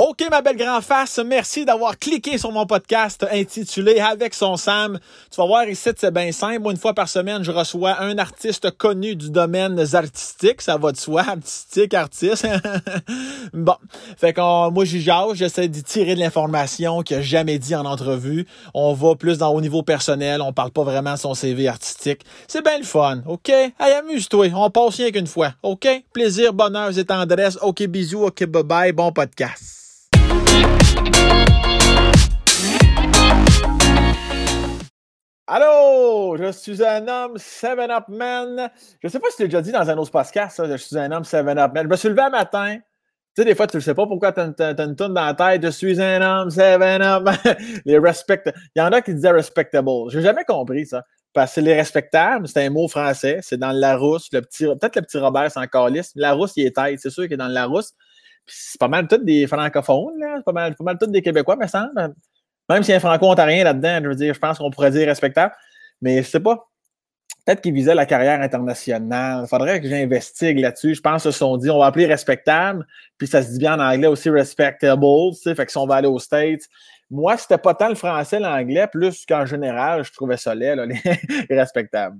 OK, ma belle grand face, merci d'avoir cliqué sur mon podcast intitulé Avec son Sam. Tu vas voir ici, c'est bien simple. Une fois par semaine, je reçois un artiste connu du domaine artistique. Ça va de soi, artistique, artiste. bon, fait que moi, j'y jase, j'essaie d'y tirer de l'information qu'il a jamais dit en entrevue. On va plus dans au niveau personnel, on parle pas vraiment de son CV artistique. C'est bien le fun, OK? Hey, amuse-toi, on passe rien qu'une fois, OK? Plaisir, bonheur et tendresse. OK, bisous, OK, bye-bye, bon podcast. Allô, je suis un homme 7-Up Man. Je sais pas si tu l'as déjà dit dans un autre podcast, ça, je suis un homme 7-Up Man. Je me suis levé un matin. Tu sais, des fois, tu ne sais pas pourquoi tu as, une dans la tête. Je suis un homme 7-Up. les respect. Il y en a qui disaient respectable. J'ai jamais compris ça. Parce que les respectables, c'est un mot français. C'est dans le Larousse. Le petit, peut-être le petit Robert, c'est encore liste. Larousse, il est tête. C'est sûr qu'il est dans le Larousse. C'est pas mal tous des francophones, là. C'est pas mal, pas mal des Québécois, me semble. Même s'il y a un franco-ontarien là-dedans, je veux dire, je pense qu'on pourrait dire respectable. Mais je sais pas. Peut-être qu'il visait la carrière internationale. Il faudrait que j'investigue là-dessus. Je pense qu'ils se sont dit, on va appeler respectable. Puis ça se dit bien en anglais aussi respectable. Tu fait que si on va aller aux States. Moi, c'était pas tant le français, l'anglais, plus qu'en général, je trouvais ça laid, là, les respectables.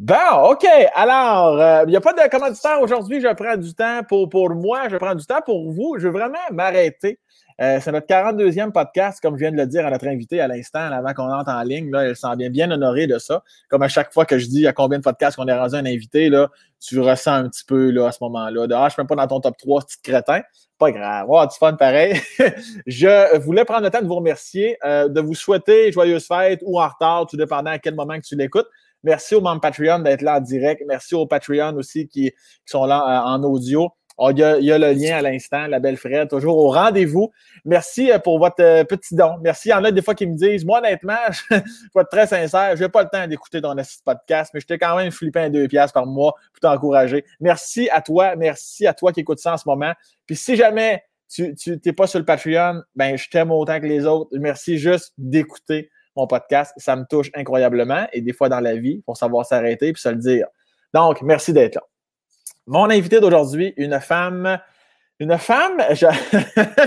Bon, OK. Alors, euh, il n'y a pas de commanditaire aujourd'hui. Je prends du temps pour, pour moi. Je prends du temps pour vous. Je veux vraiment m'arrêter euh, c'est notre 42e podcast, comme je viens de le dire à notre invité à l'instant, avant qu'on entre en ligne. Là, elle s'en vient bien honorée de ça. Comme à chaque fois que je dis à combien de podcasts qu'on est rendu un invité, là, tu ressens un petit peu là, à ce moment-là. De, ah, je ne suis même pas dans ton top 3, petit crétin. Pas grave. Oh, du fun pareil. je voulais prendre le temps de vous remercier, euh, de vous souhaiter joyeuses fêtes ou en retard, tout dépendant à quel moment que tu l'écoutes. Merci aux membres Patreon d'être là en direct. Merci aux Patreon aussi qui, sont là euh, en audio. Oh, il, y a, le lien à l'instant, la belle Fred, toujours au rendez-vous. Merci euh, pour votre euh, petit don. Merci. Il y en a des fois qui me disent, moi, honnêtement, je vais être très sincère, je n'ai pas le temps d'écouter ton podcast, mais je t'ai quand même flippé un deux piastres par mois pour t'encourager. Merci à toi. Merci à toi qui écoutes ça en ce moment. Puis si jamais tu n'es pas sur le Patreon, ben, je t'aime autant que les autres. Merci juste d'écouter mon podcast. Ça me touche incroyablement. Et des fois dans la vie, il faut savoir s'arrêter puis se le dire. Donc, merci d'être là. Mon invité d'aujourd'hui, une femme. Une femme, je,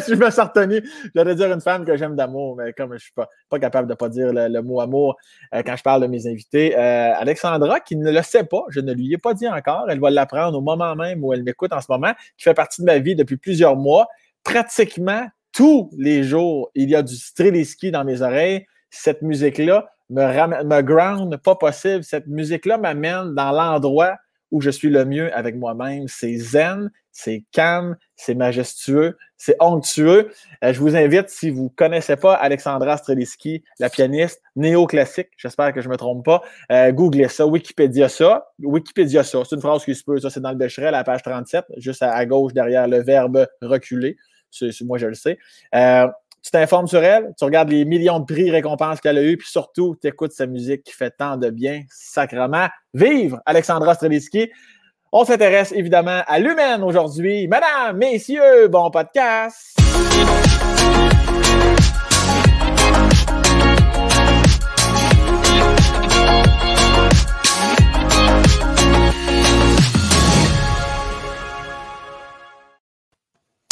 je me suis retenu, j'allais dire une femme que j'aime d'amour, mais comme je ne suis pas, pas capable de ne pas dire le, mot amour euh, quand je parle de mes invités, euh, Alexandra, qui ne le sait pas, je ne lui ai pas dit encore, elle va l'apprendre au moment même où elle m'écoute en ce moment, qui fait partie de ma vie depuis plusieurs mois. Pratiquement tous les jours, il y a du Streliski dans mes oreilles. Cette musique-là me, me ground, pas possible. Cette musique-là m'amène dans l'endroit où je suis le mieux avec moi-même. C'est zen, c'est calme, c'est majestueux, c'est onctueux. Euh, je vous invite, si vous ne connaissez pas Alexandra Streliski, la pianiste néoclassique, j'espère que je ne me trompe pas, euh, googlez ça, Wikipédia ça, Wikipédia ça, c'est une phrase qui se peut, ça c'est dans le Becherel, à la page 37, juste à, gauche derrière le verbe reculer. moi, je le sais. Euh, tu t'informes sur elle, tu regardes les millions de prix récompenses qu'elle a eu, puis surtout, tu écoutes sa musique qui fait tant de bien, sacrement. Vive Alexandra Streliski! On s'intéresse évidemment à l'humaine aujourd'hui. Madame, messieurs, bon podcast!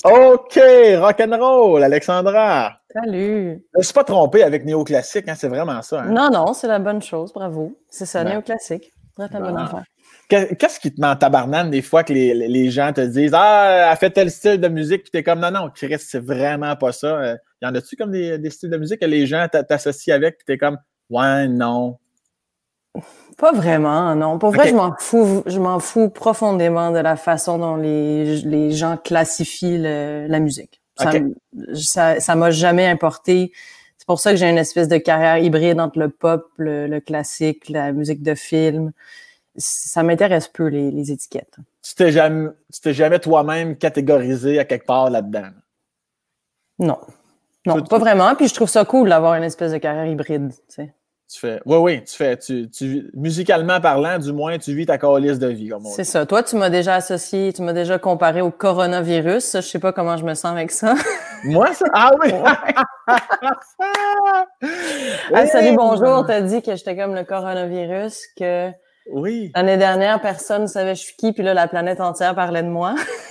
OK, rock'n'roll, Alexandra. Salut. Je ne suis pas trompé avec néoclassique, hein, c'est vraiment ça. Hein? Non, non, c'est la bonne chose, bravo. C'est ça, ben. néoclassique. Très, très bonne affaire. Qu'est-ce qui te met en tabarnane des fois que les, les, gens te disent Ah, elle fait tel style de musique, puis t'es comme non, non, Chris, c'est vraiment pas ça. Euh, y en a-tu comme des, des, styles de musique que les gens t'associent avec, puis t'es comme Ouais, non, pas vraiment, non. Pour vrai, je m'en fous, je m'en fous profondément de la façon dont les, les gens classifient la musique. Ça, ça, m'a jamais importé. C'est pour ça que j'ai une espèce de carrière hybride entre le pop, le, classique, la musique de film. Ça m'intéresse peu les, les étiquettes. Tu t'es jamais, tu t'es jamais toi-même catégorisé à quelque part là-dedans? Non. Non, pas vraiment. Puis je trouve ça cool d'avoir une espèce de carrière hybride. Tu sais. Tu fais, oui, oui, tu fais, tu, tu, musicalement parlant, du moins, tu vis ta calice de vie, comme C'est ça. Toi, tu m'as déjà associé, tu m'as déjà comparé au coronavirus. Je sais pas comment je me sens avec ça. Moi, ça? Ah oui! ah, salut, bonjour. T'as dit que j'étais comme le coronavirus, que oui. l'année dernière, personne ne savait je suis qui, puis là, la planète entière parlait de moi.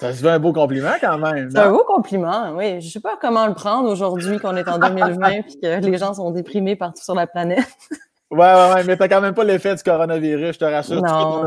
Ça se un beau compliment quand même. C'est un beau compliment, oui. Je sais pas comment le prendre aujourd'hui qu'on est en 2020 et que les gens sont déprimés partout sur la planète. Ouais, ouais, ouais, mais t'as quand même pas l'effet du coronavirus, je te rassure. Non,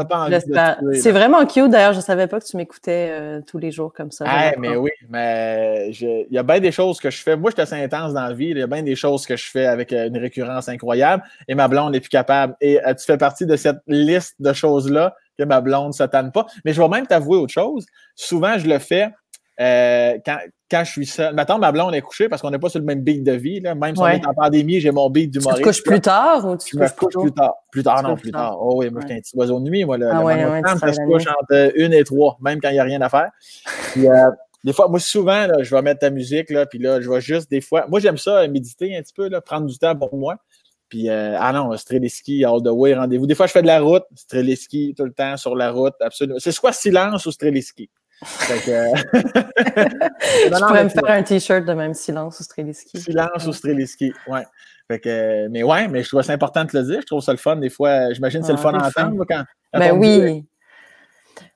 C'est vraiment cute, d'ailleurs. Je savais pas que tu m'écoutais euh, tous les jours comme ça. Ah, mais oui, mais il y a bien des choses que je fais. Moi, je suis assez intense dans la vie. Il y a bien des choses que je fais avec euh, une récurrence incroyable et ma blonde n'est plus capable. Et euh, tu fais partie de cette liste de choses-là que ma blonde ne se tanne pas. Mais je vais même t'avouer autre chose. Souvent, je le fais euh, quand, quand, je suis seul. Maintenant, ma blonde est couchée parce qu'on n'est pas sur le même beat de vie. Là. Même si on est en pandémie, j'ai mon beat d'humoriste. Tu te couches plus tard ou tu te couches plus tard? Plus tard, non, plus tard. Oh oui, moi, j'étais un petit oiseau de nuit. Moi, là, ah, ouais, ouais, ça se couche entre une et trois, même quand il n'y a rien à faire. Puis, euh, des fois, moi, souvent, là, je vais mettre ta musique, là, puis là, je vais juste, des fois, moi, j'aime ça, méditer un petit peu, là, prendre du temps pour moi. Puis, euh, ah non, Streliski, all the way, rendez-vous. Des fois, je fais de la route, Streliski, tout le temps, sur la route, absolument. C'est soit silence ou Streliski. Que... je pourrais me faire un t-shirt de même silence ou Streliski. Silence ou Streliski, ouais. Fait que, mais ouais, mais je trouve ça important de te le dire. Je trouve ça le fun. Des fois, j'imagine que c'est le fun à entendre. Quand, ben oui.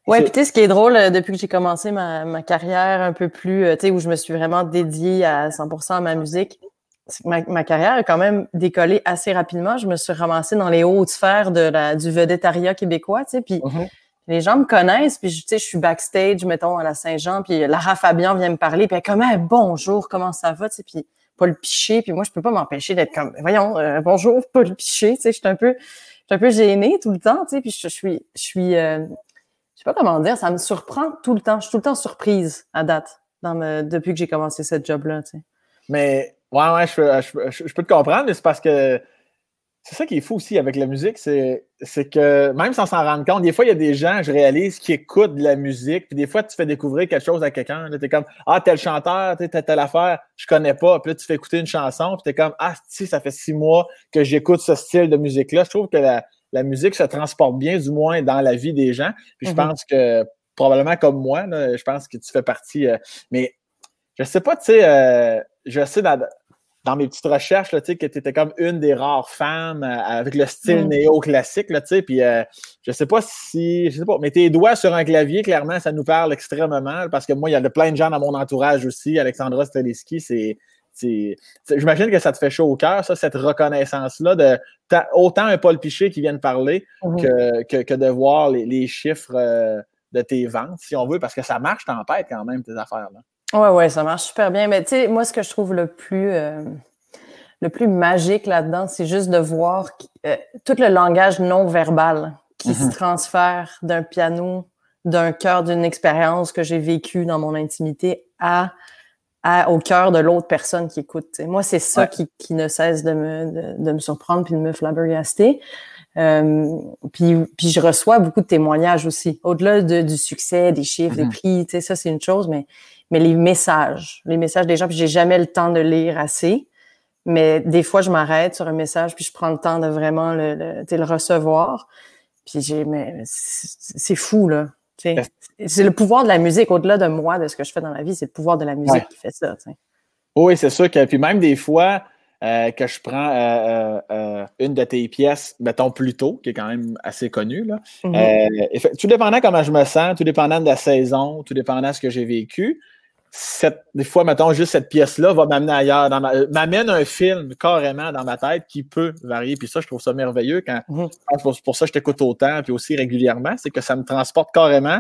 Ouais, puis tu sais, ce qui est drôle, euh, depuis que j'ai commencé ma, ma, carrière un peu plus, euh, tu sais, où je me suis vraiment dédiée à 100% à ma musique, ma, ma, carrière a quand même décollé assez rapidement. Je me suis ramassée dans les hautes sphères de la, du vedettariat québécois, tu sais, puis mm-hmm les gens me connaissent, puis sais, je suis backstage, mettons, à la Saint-Jean, puis Lara Fabian vient me parler, puis elle comme bonjour, comment ça va, tu sais, puis Paul Piché, puis moi, je peux pas m'empêcher d'être comme voyons, euh, bonjour, Paul Piché, tu sais, je suis un peu, je un peu gênée tout le temps, tu sais, puis je, suis, je suis, euh, je sais pas comment dire, ça me surprend tout le temps, je suis tout le temps surprise à date, dans depuis que j'ai commencé cette job-là, tu sais. Mais ouais, ouais, je, je, je peux te comprendre, mais c'est parce que c'est ça qui est fou aussi avec la musique, c'est, que même sans s'en rendre compte, des fois, il y a des gens, je réalise, qui écoutent de la musique, puis des fois, tu fais découvrir quelque chose à quelqu'un. Tu es comme Ah, tel chanteur, tu telle affaire, je connais pas. Puis là, tu fais écouter une chanson, puis tu es comme Ah, si, ça fait six mois que j'écoute ce style de musique-là. Je trouve que la, la, musique se transporte bien, du moins, dans la vie des gens. Puis je mm-hmm. pense que, probablement comme moi, je pense que tu fais partie. Euh, mais je sais pas, tu sais, euh, je sais, dans mes petites recherches, là, que tu étais comme une des rares femmes euh, avec le style mm. néo-classique, là, puis euh, je sais pas si, je sais pas, mais tes doigts sur un clavier, clairement, ça nous parle extrêmement, parce que moi, il y a plein de gens dans mon entourage aussi, Alexandra Steliski, c'est, j'imagine que ça te fait chaud au cœur, ça, cette reconnaissance-là de autant un Paul Piché qui vient de parler mm-hmm. que, que, de voir les, chiffres euh, de tes ventes, si on veut, parce que ça marche tempête quand même, tes affaires-là. Ouais, ouais, ça marche super bien. Mais tu sais, moi, ce que je trouve le plus, euh, le plus magique là-dedans, c'est juste de voir euh, tout le langage non verbal qui se mhm. transfère d'un piano, d'un cœur d'une expérience que j'ai vécue dans mon intimité à, à au cœur de l'autre personne qui écoute. Moi, c'est ça qui, qui, ne cesse de me, de, me surprendre puis de me flabbergaster. Euh, puis, puis je reçois beaucoup de témoignages aussi. Au-delà de, du succès, des chiffres, des mhm. prix, tu sais, ça c'est une chose, mais mais les messages, les messages des gens, puis j'ai jamais le temps de lire assez. Mais des fois, je m'arrête sur un message, puis je prends le temps de vraiment le, le, recevoir. Puis j'ai, mais c'est fou, là. C'est le pouvoir de la musique, au-delà de moi, de ce que je fais dans la vie, c'est le pouvoir de la musique qui fait ça. Oui, c'est sûr que, puis même des fois, euh, que je prends euh, euh, une de tes pièces, mettons plus tôt, qui est quand même assez connue. Là. Mm-hmm. tout dépendant comment je me sens, tout dépendant de la saison, tout dépendant de ce que j'ai vécu, cette, des fois, mettons, juste cette pièce-là va m'amener ailleurs, m'amène un film carrément dans ma tête qui peut varier. Puis ça, je trouve ça merveilleux quand, mhm. pour, ça, je t'écoute autant, puis aussi régulièrement, c'est que ça me transporte carrément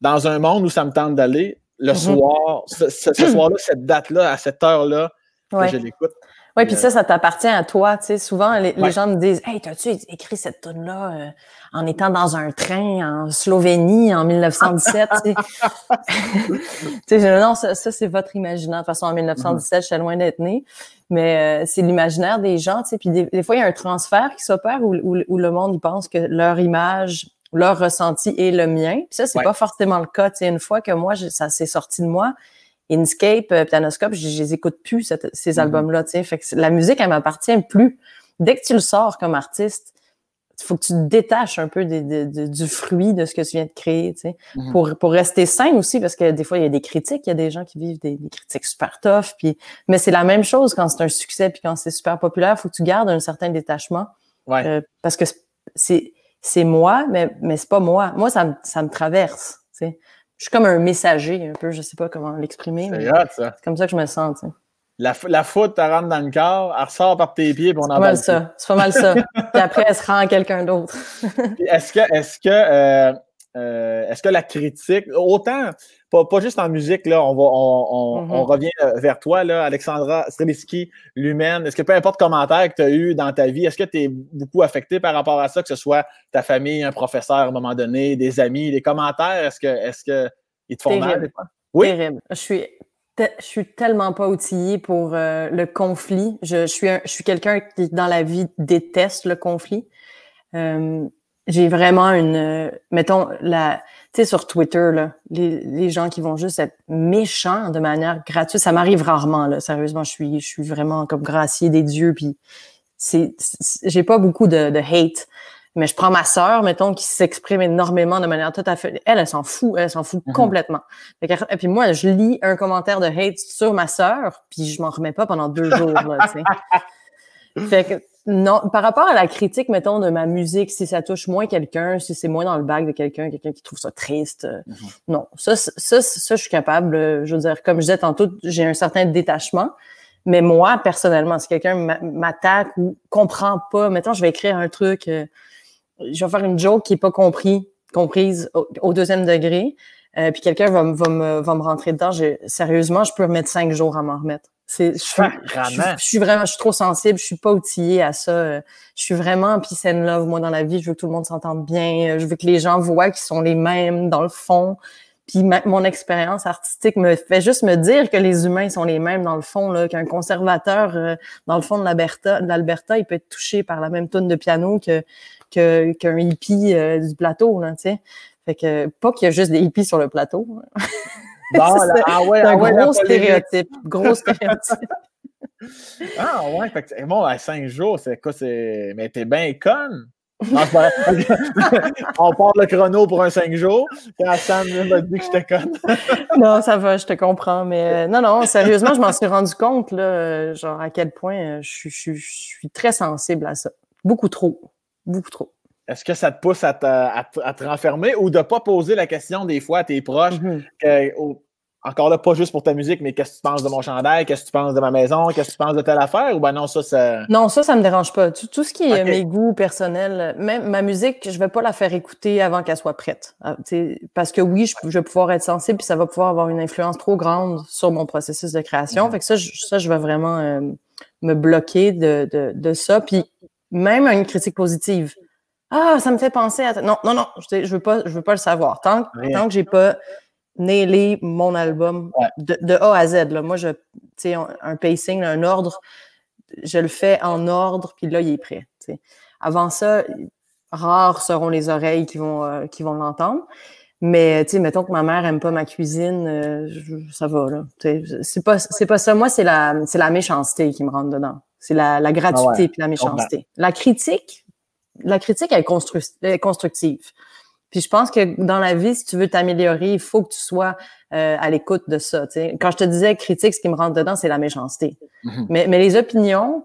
dans un monde où ça me tente d'aller le mhm. soir, ce, soir-là, cette date-là, à cette heure-là, que je l'écoute. Oui, puis ça, ça t'appartient à toi. Tu sais, souvent, les, gens me disent Hey, t'as-tu écrit cette tune-là euh, en étant dans un train en Slovénie en 1917? tu sais, non, ça, c'est votre imaginaire. De toute façon, en 1917, je suis loin d'être née. Mais euh, c'est l'imaginaire des gens. Tu sais, puis des, fois, il y a un transfert qui s'opère où, où, le monde il pense que leur image leur ressenti est le mien. Puis ça, c'est pas forcément le cas. Tu sais, une fois que moi, ça s'est sorti de moi, Inscape, euh, Pianoscope, je, je les écoute plus, ces mhm. albums-là, tu sais. Fait que la musique, elle m'appartient plus. Dès que tu le sors comme artiste, il faut que tu te détaches un peu du fruit de ce que tu viens de créer, tu sais, mhm. pour, pour rester sain aussi, parce que des fois, il y a des critiques, il y a des gens qui vivent des, critiques super tough, puis, mais c'est la même chose quand c'est un succès, puis quand c'est super populaire, il faut que tu gardes un certain détachement, ouais. Euh, parce que c'est c'est moi, mais, mais c'est pas moi. Moi, ça me, ça me traverse, tu sais. Je suis comme un messager, un peu, je sais pas comment l'exprimer. C'est comme ça que je me sens, La, la foot, elle rentre dans le corps, elle ressort par tes pieds, puis on en C'est pas mal ça. C'est pas mal ça. puis après, elle se rend à quelqu'un d'autre. est-ce que, est-ce que, euh, euh, est-ce que la critique, autant, pas, pas, juste en musique, là, on, va, on, mm-hmm. revient euh, vers toi, là, Alexandra Streliski, l'humaine. Est-ce que peu importe commentaire que tu as eu dans ta vie, est-ce que tu es beaucoup affecté par rapport à ça, que ce soit ta famille, un professeur à un moment donné, des amis, des commentaires, est-ce que, est-ce que ils te font mal? Oui? Terrible. Je suis je suis tellement pas outillée pour euh, le conflit. Je, suis, je suis quelqu'un qui, dans la vie, déteste le conflit. Euh, j'ai vraiment une, mettons, la, tu sais, sur Twitter, là, les, les, gens qui vont juste être méchants de manière gratuite, ça m'arrive rarement, là. Sérieusement, je suis, je suis vraiment comme gracier des dieux, puis c'est, j'ai pas beaucoup de, de, hate. Mais je prends ma sœur, mettons, qui s'exprime énormément de manière tout à fait. Elle, elle s'en fout, elle s'en fout mm-hmm. complètement. Et puis moi, je lis un commentaire de hate sur ma sœur, puis je m'en remets pas pendant deux jours, là, tu sais. Fait que non, par rapport à la critique, mettons, de ma musique, si ça touche moins quelqu'un, si c'est moins dans le bac de quelqu'un, quelqu'un qui trouve ça triste, euh, mhm. non. Ça, ça, ça, je suis capable. Euh, je veux dire, comme je disais tantôt, j'ai un certain détachement. Mais moi, personnellement, si quelqu'un m'attaque ou comprend pas, mettons, je vais écrire un truc, euh, je vais faire une joke qui est pas compris, comprise au, deuxième degré, puis quelqu'un va, va, me, va me rentrer dedans. sérieusement, je peux mettre cinq jours à m'en remettre. C'est, je, suis, je, suis vraiment, je suis trop sensible, je suis pas outillée à ça. Euh, je suis vraiment peace and love, moi, dans la vie. Je veux que tout le monde s'entende bien. Euh, je veux que les gens voient qu'ils sont les mêmes dans le fond. Puis mon expérience artistique me fait juste me dire que les humains sont les mêmes dans le fond, là, qu'un conservateur euh, dans le fond de l'Alberta, de l'Alberta, il peut être touché par la même tonne de piano que qu'un hippie du plateau, là, tu sais. Fait que pas qu'il y a juste des hippies sur le plateau. Bon, ah ouais, ah gros stéréotype. Gros stéréotype. ah ouais, fait que, bon, à cinq jours, c'est quoi? C'est... Mais t'es bien conne. on part le chrono pour un cinq jours. Quand Sam m'a dit que j'étais conne. non, ça va, je te comprends. Mais euh, non, non, sérieusement, je m'en suis rendu compte, là, genre à quel point euh, je, je, je suis très sensible à ça. Beaucoup trop. Beaucoup trop. Est-ce que ça te pousse à te, renfermer ou de ne pas poser la question des fois à tes proches? Mm-hmm. encore là, pas juste pour ta musique, mais qu'est-ce que tu penses de mon chandail? Qu'est-ce que tu penses de ma maison? Qu'est-ce que tu penses de telle affaire? Ou ben non, ça, ça. Non, ça, ça me dérange pas. Tout, ce qui est mes goûts personnels, même ma musique, je vais pas la faire écouter avant qu'elle soit prête. Ah, parce que oui, je, vais pouvoir être sensible puis ça va pouvoir avoir une influence trop grande sur mon processus de création. Mm-hmm. Fait que ça, je, ça, je vais vraiment euh, me bloquer de, de, de ça. Puis même une critique positive ah, ça me fait penser à. Non, non, non, je, je veux pas, je veux pas le savoir. Tant, tant que j'ai pas nailé mon album de, A à Z. Là. Moi, je, sais, un pacing, un ordre, je le fais en ordre, puis là, il est prêt. Avant ça, rares seront les oreilles qui vont, euh, qui vont l'entendre. Mais, tu sais, mettons que ma mère aime pas ma cuisine, euh, ça va, là. C'est pas, c'est pas ça. Moi, c'est la, c'est la méchanceté qui me rentre dedans. C'est la, la gratuité ah puis la méchanceté. La critique, la critique est, constructive. Puis je pense que dans la vie, si tu veux t'améliorer, il faut que tu sois euh, à l'écoute de ça. Quand je te disais critique, ce qui me rentre dedans, c'est la méchanceté. Mm-hmm. mais, mais les opinions,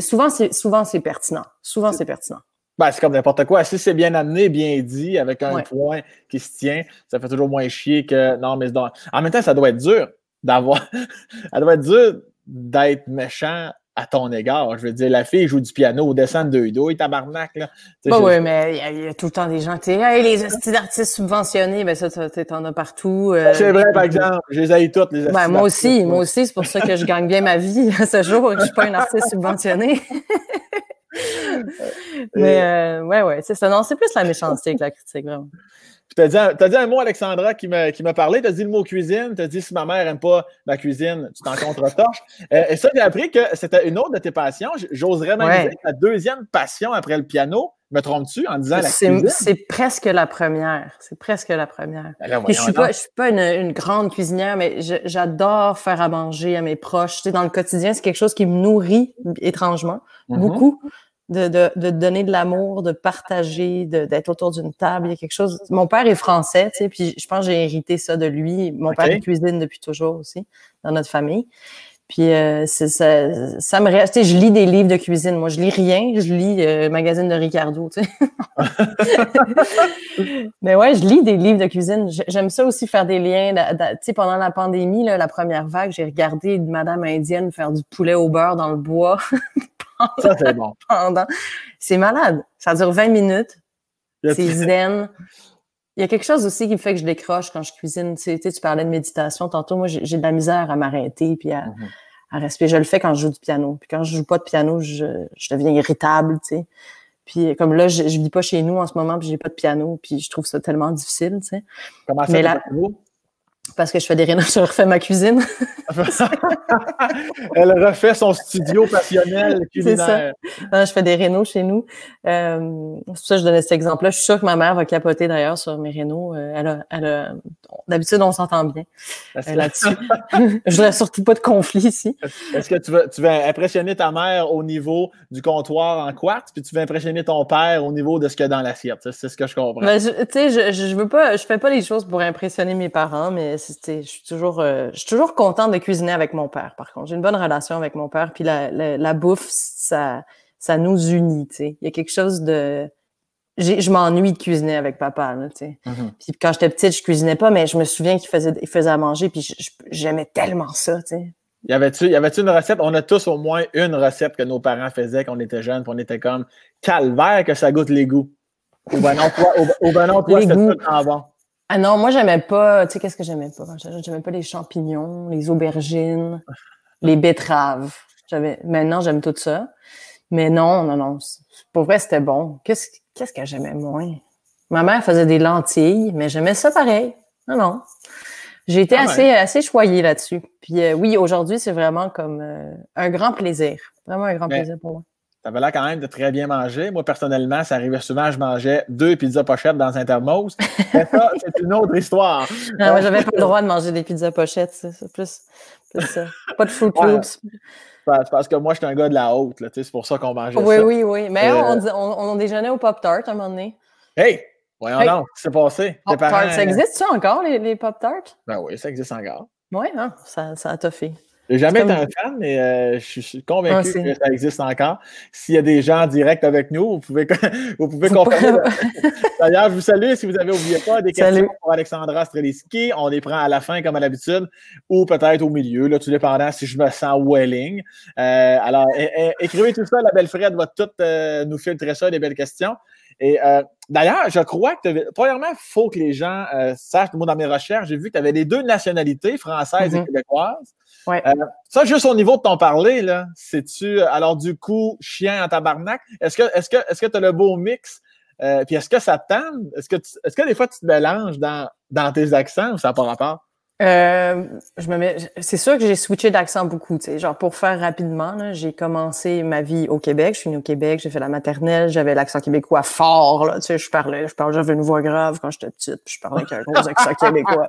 souvent c'est souvent c'est pertinent. Souvent c'est pertinent. Ben, c'est comme n'importe quoi. Si c'est bien amené, bien dit, avec un point qui se tient, ça fait toujours moins chier que non, mais en même temps, ça doit être dur d'avoir. ça doit être dur d'être méchant à ton égard. Je veux dire, la fille joue du piano au descend de deux douilles, tabarnak, là. Bah oui, mais il y, a tout le temps des gens qui disent hey, les artistes subventionnés, ben ça, t'en as partout. Euh, c'est vrai, par exemple. Je les ai toutes, les ben, moi aussi, moi aussi, c'est pour ça que je gagne bien ma vie à ce jour je suis pas un artiste subventionné. mais euh, ouais, ouais, c'est ça. Non, c'est plus la méchanceté que la critique, vraiment. Tu as dit, as dit un mot, Alexandra, qui m'a, qui m'a parlé. Tu as dit le mot cuisine. Tu as dit si ma mère n'aime pas ma cuisine, tu t'en contre-torches. Euh, et ça, j'ai appris que c'était une autre de tes passions. J'oserais même dire ta deuxième passion après le piano. Me trompes-tu en disant la cuisine? C'est presque la première. C'est presque la première. Ben je suis pas, je suis pas une, grande cuisinière, mais j'adore faire à manger à mes proches. Tu sais, dans le quotidien, c'est quelque chose qui me nourrit étrangement, mm-hmm. beaucoup de, de, de donner de l'amour, de partager, d'être autour d'une table. Il y a quelque chose. Mon père est français, tu sais, puis je pense que j'ai hérité ça de lui. Mon père cuisine depuis toujours aussi dans notre famille. Puis euh, ça, ça me reste. Je lis des livres de cuisine. Moi, je lis rien. Je lis euh, le magazine de Ricardo. Tu sais. Mais ouais, je lis des livres de cuisine. J'aime ça aussi faire des liens. Tu sais, pendant la pandémie, là, la première vague, j'ai regardé une madame indienne faire du poulet au beurre dans le bois. ça, c'est bon. C'est malade. Ça dure 20 minutes. C'est zen. Il y a quelque chose aussi qui me fait que je décroche quand je cuisine. Tu, sais, tu parlais de méditation tantôt. Moi, j'ai de la misère à m'arrêter puis à, à, respirer. Je le fais quand je joue du piano. Puis quand je joue pas de piano, je, je deviens irritable, tu sais. Puis comme là, je, je vis pas chez nous en ce moment, puis j'ai pas de piano, puis je trouve ça tellement difficile, tu sais. Comment ça, Mais là, parce que je fais des rénovations, je refais ma cuisine. Elle refait son studio passionnel culinaire. Ça. je fais des rénaux chez nous. Euh, c'est pour ça que je donnais cet exemple-là. Je suis sûre que ma mère va capoter d'ailleurs sur mes rénaux. Euh, elle a, elle a, d'habitude, on s'entend bien euh, là-dessus. je voudrais surtout pas de conflit ici. Est-ce que tu veux, tu veux impressionner ta mère au niveau du comptoir en quartz, puis tu veux impressionner ton père au niveau de ce qu'il y a dans l'assiette? C'est ce que je comprends. Ben, tu sais, je, je veux pas, je fais pas les choses pour impressionner mes parents, mais je suis toujours, euh, je suis toujours contente de cuisiner avec mon père. Par contre, j'ai une bonne relation avec mon père. Puis la, la, bouffe, ça, ça nous unit. Tu sais, il y a quelque chose de, je m'ennuie de cuisiner avec papa. Là, tu sais. Mm-hmm. Puis quand j'étais petite, je cuisinais pas, mais je me souviens qu'il faisait, il faisait à manger. Puis j'aimais tellement ça. Tu sais. Y avait-tu, y avait-tu une recette? On a tous au moins une recette que nos parents faisaient quand on était jeunes, puis on était comme calvaire que ça goûte les goûts. Ou ben non, toi, au, ben non, toi, c'était tout bon. Ah non, moi, j'aimais pas, tu sais, qu'est-ce que j'aimais pas? J'aimais pas les champignons, les aubergines, les betteraves. J'avais, maintenant, j'aime tout ça. Mais non, non, non. Pour vrai, c'était bon. Qu'est-ce, qu'est-ce que j'aimais moins? Ma mère faisait des lentilles, mais j'aimais ça pareil. Non, non. J'ai été ah assez, assez choyée là-dessus. Puis euh, oui, aujourd'hui, c'est vraiment comme euh, un grand plaisir. Vraiment un grand plaisir pour moi. Ça avait l'air quand même de très bien manger. Moi, personnellement, ça arrivait souvent, je mangeais deux pizzas pochettes dans un thermos. Mais ça, c'est une autre histoire. Non, moi, j'avais pas le droit de manger des pizzas pochettes. C'est plus, plus ça. Pas de Fruit Loops. Parce que moi, j'étais un gars de la haute. C'est pour ça qu'on mangeait oui, ça. Oui, oui, oui. Mais on, on, on, déjeunait au Pop-Tart à un moment donné. Hey! Voyons hey. donc, c'est passé? Pop-Tart, ça existe ça encore, les, les Pop-Tarts? Ben oui, ça existe encore. Oui, hein? ça, ça a toffé. J'ai jamais été un fan, mais euh, je suis convaincu ah, que ça existe encore. S'il y a des gens en direct avec nous, vous pouvez, vous pouvez confirmer. D'ailleurs, je vous salue. Si vous avez oublié pas des questions pour Alexandra Streliski, on les prend à la fin comme à l'habitude, ou peut-être au milieu, là, tout dépendant si je me sens welling. Euh, alors, écrivez tout ça. La belle Fred va tout euh, nous filtrer ça, des belles questions. Et euh, d'ailleurs, je crois que, premièrement, il faut que les gens sachent, moi, dans mes recherches, j'ai vu que tu avais les deux nationalités, françaises et mm-hmm. québécoises. Ouais. Euh, ça, juste au niveau de ton parler, là, c'est-tu, alors du coup, chien en tabarnak? Est-ce que, est-ce que, est-ce que tu as le beau mix? Euh, puis est-ce que ça tente? Est-ce que, est-ce que des fois tu te mélanges dans, dans tes accents ou ça n'a pas rapport? Euh, je me mets, c'est sûr que j'ai switché d'accent beaucoup, tu sais. Genre, pour faire rapidement, j'ai commencé ma vie au Québec. Je suis née au Québec, j'ai fait la maternelle, j'avais l'accent québécois fort, là. Tu sais, je parlais, je parlais, j'avais une voix grave quand j'étais petite, puis je parlais avec un gros accent québécois.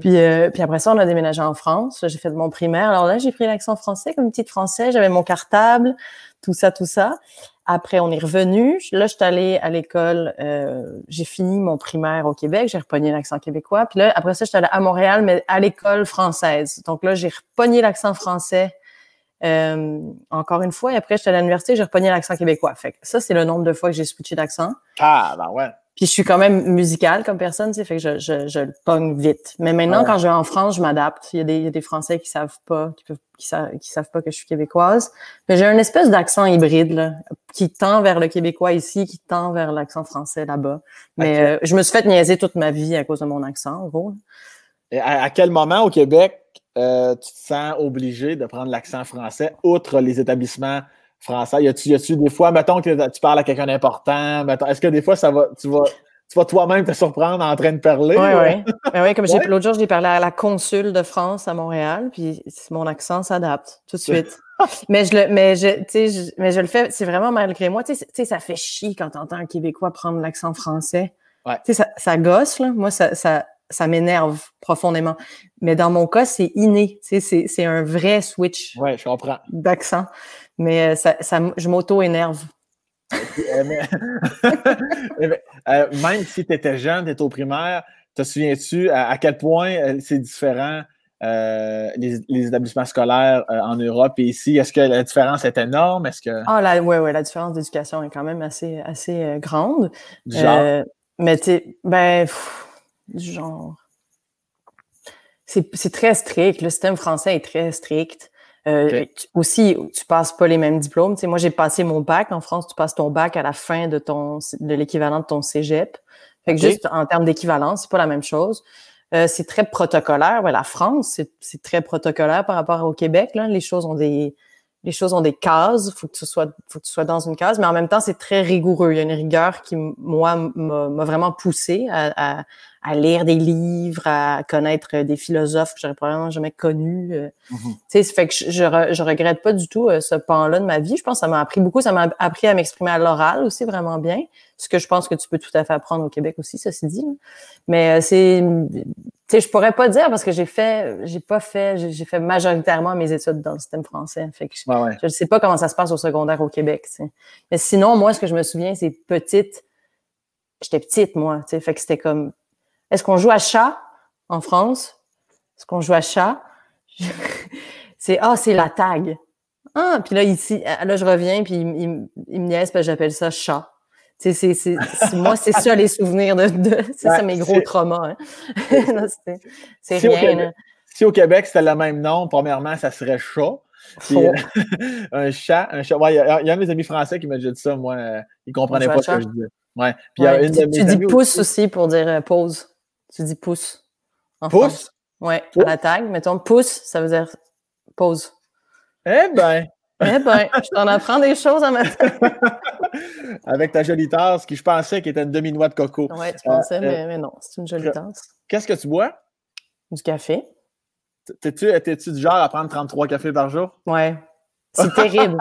Puis, euh, puis après ça, on a déménagé en France. J'ai fait de mon primaire. Alors là, j'ai pris l'accent français comme une petite française. J'avais mon cartable, tout ça, tout ça. Après, on est revenu. Là, je suis allée à l'école. Euh, j'ai fini mon primaire au Québec. J'ai repogné l'accent québécois. Puis là, après ça, je suis allée à Montréal, mais à l'école française. Donc là, j'ai repogné l'accent français euh, encore une fois. Et après, allée à l'université, j'ai repogné l'accent québécois. Fait que ça, c'est le nombre de fois que j'ai switché d'accent. Ah, ben ouais. Puis je suis quand même musicale comme personne, tu sais, fait que je, je, je le pogne vite. Mais maintenant, quand je vais en France, je m'adapte. Il y, a des, il y a des Français qui savent pas, qui peuvent, qui, savent, qui savent pas que je suis québécoise. Mais j'ai un espèce d'accent hybride, là, qui tend vers le québécois ici, qui tend vers l'accent français là-bas. Mais euh, je me suis fait niaiser toute ma vie à cause de mon accent, en gros. Et à, quel moment au Québec euh, tu te sens obligé de prendre l'accent français, outre les établissements français? Y a-tu, y a-tu des fois, mettons que tu parles à quelqu'un d'important, est-ce que des fois ça va, tu vas, tu vas toi-même te surprendre en train de parler? Oui, oui. oui, comme j'ai, l'autre jour, j'ai parlé à la consul de France à Montréal, puis mon accent s'adapte tout de suite. mais je le, mais je, je, mais je le fais, c'est vraiment malgré moi. Tu sais, ça fait chier quand t'entends un Québécois prendre l'accent français. Ouais. Tu sais, ça, ça gosse, là. Moi, ça, ça, ça m'énerve profondément. Mais dans mon cas, c'est inné. Tu sais, c'est, c'est un vrai switch. Ouais, je comprends. D'accent. Mais euh, ça, ça, je m'auto-énerve. Euh, euh, même si tu étais jeune, tu étais au primaire, te souviens-tu à, quel point c'est différent euh, les, établissements scolaires euh, en Europe et ici? Est-ce que la différence est énorme? Est-ce que... Ah, la, ouais, ouais, la différence d'éducation est quand même assez, assez euh, grande. genre? mais tu ben, du genre. C'est très strict. Le système français est très strict. Aussi, tu passes pas les mêmes diplômes. Tu sais, moi, j'ai passé mon bac. En France, tu passes ton bac à la fin de ton de l'équivalent de ton cégep. Fait que juste en termes d'équivalence, c'est pas la même chose. Euh, c'est très protocolaire. Ouais, la France, c'est très protocolaire par rapport au Québec. Là. Les choses ont des les choses ont des cases. Faut que tu sois faut que tu sois dans une case, mais en même temps, c'est très rigoureux. Il y a une rigueur qui moi m'a vraiment poussé à, à lire des livres, à connaître des philosophes que j'aurais probablement jamais connus. Euh, mm-hmm. Tu sais, fait que je, je, regrette pas du tout euh, ce pan-là de ma vie. Je pense que ça m'a appris beaucoup. Ça m'a appris à m'exprimer à l'oral aussi vraiment bien. Ce que je pense que tu peux tout à fait apprendre au Québec aussi, c'est dit. Mais euh, c'est, sais, je pourrais pas dire parce que j'ai fait, j'ai pas fait, j'ai fait majoritairement mes études dans le système français. Fait que je, ne sais pas comment ça se passe au secondaire au Québec. Mais sinon, moi, ce que je me souviens, c'est petite. J'étais petite, moi. Tu sais, fait que c'était comme est-ce qu'on joue à chat en France? Est-ce qu'on joue à chat? c'est ah, c'est la tag. Ah, puis là, ici, là, je reviens, puis il, me niaise, parce que j'appelle ça chat. Moi, c'est ça les souvenirs de, c'est ça mes gros traumas. Hein. c'est, rien. si au Québec, c'était le même nom, premièrement, ça serait chat. Euh, un chat, un chat. il y, a un de mes amis français qui m'a dit ça, moi, euh, il comprenait pas ce que je disais. Ouais. Puis une tu, tu dis pouce aussi pour dire euh, pause. Tu dis pouce. pouce? Oui, à la tag. Mettons pouce, ça veut dire pause. Eh ben! Eh ben, je t'en apprends des choses à matin. Avec ta jolie tasse qui je pensais qui était une demi-noix de coco. Oui, tu pensais, euh, mais, mais, non, c'est une jolie tasse. Qu'est-ce que tu bois? Du café. T'es-tu du genre à prendre 33 cafés par jour? Oui. C'est terrible.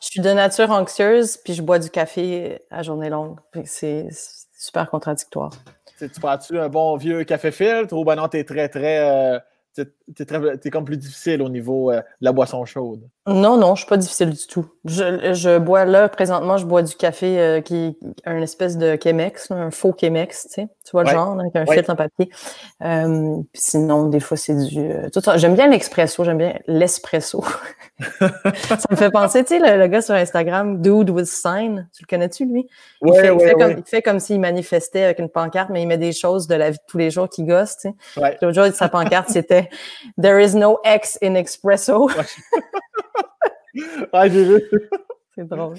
je suis de nature anxieuse, puis je bois du café à journée longue. C'est super contradictoire. Tu prends-tu un bon vieux café filtre ou ben non, t'es très, très. Euh, t'es comme plus difficile au niveau euh, de la boisson chaude? Non, non, je suis pas difficile du tout. Je, je bois là, présentement, je bois du café euh, qui est un espèce de Chemex, un faux Chemex, tu sais. Tu vois le genre, avec un filtre en papier. Euh, sinon, des fois, c'est du. J'aime bien l'expresso, j'aime bien l'espresso. ça me fait penser, tu sais, le, gars sur Instagram, Dude with Sign, tu le connais-tu, lui? Il, fait, il, fait comme, il fait comme s'il manifestait avec une pancarte, mais il met des choses de la vie de tous les jours qui gossent, tu sais. L'autre jour, sa pancarte, c'était There is no X in espresso. ah, j'ai vu. C'est drôle.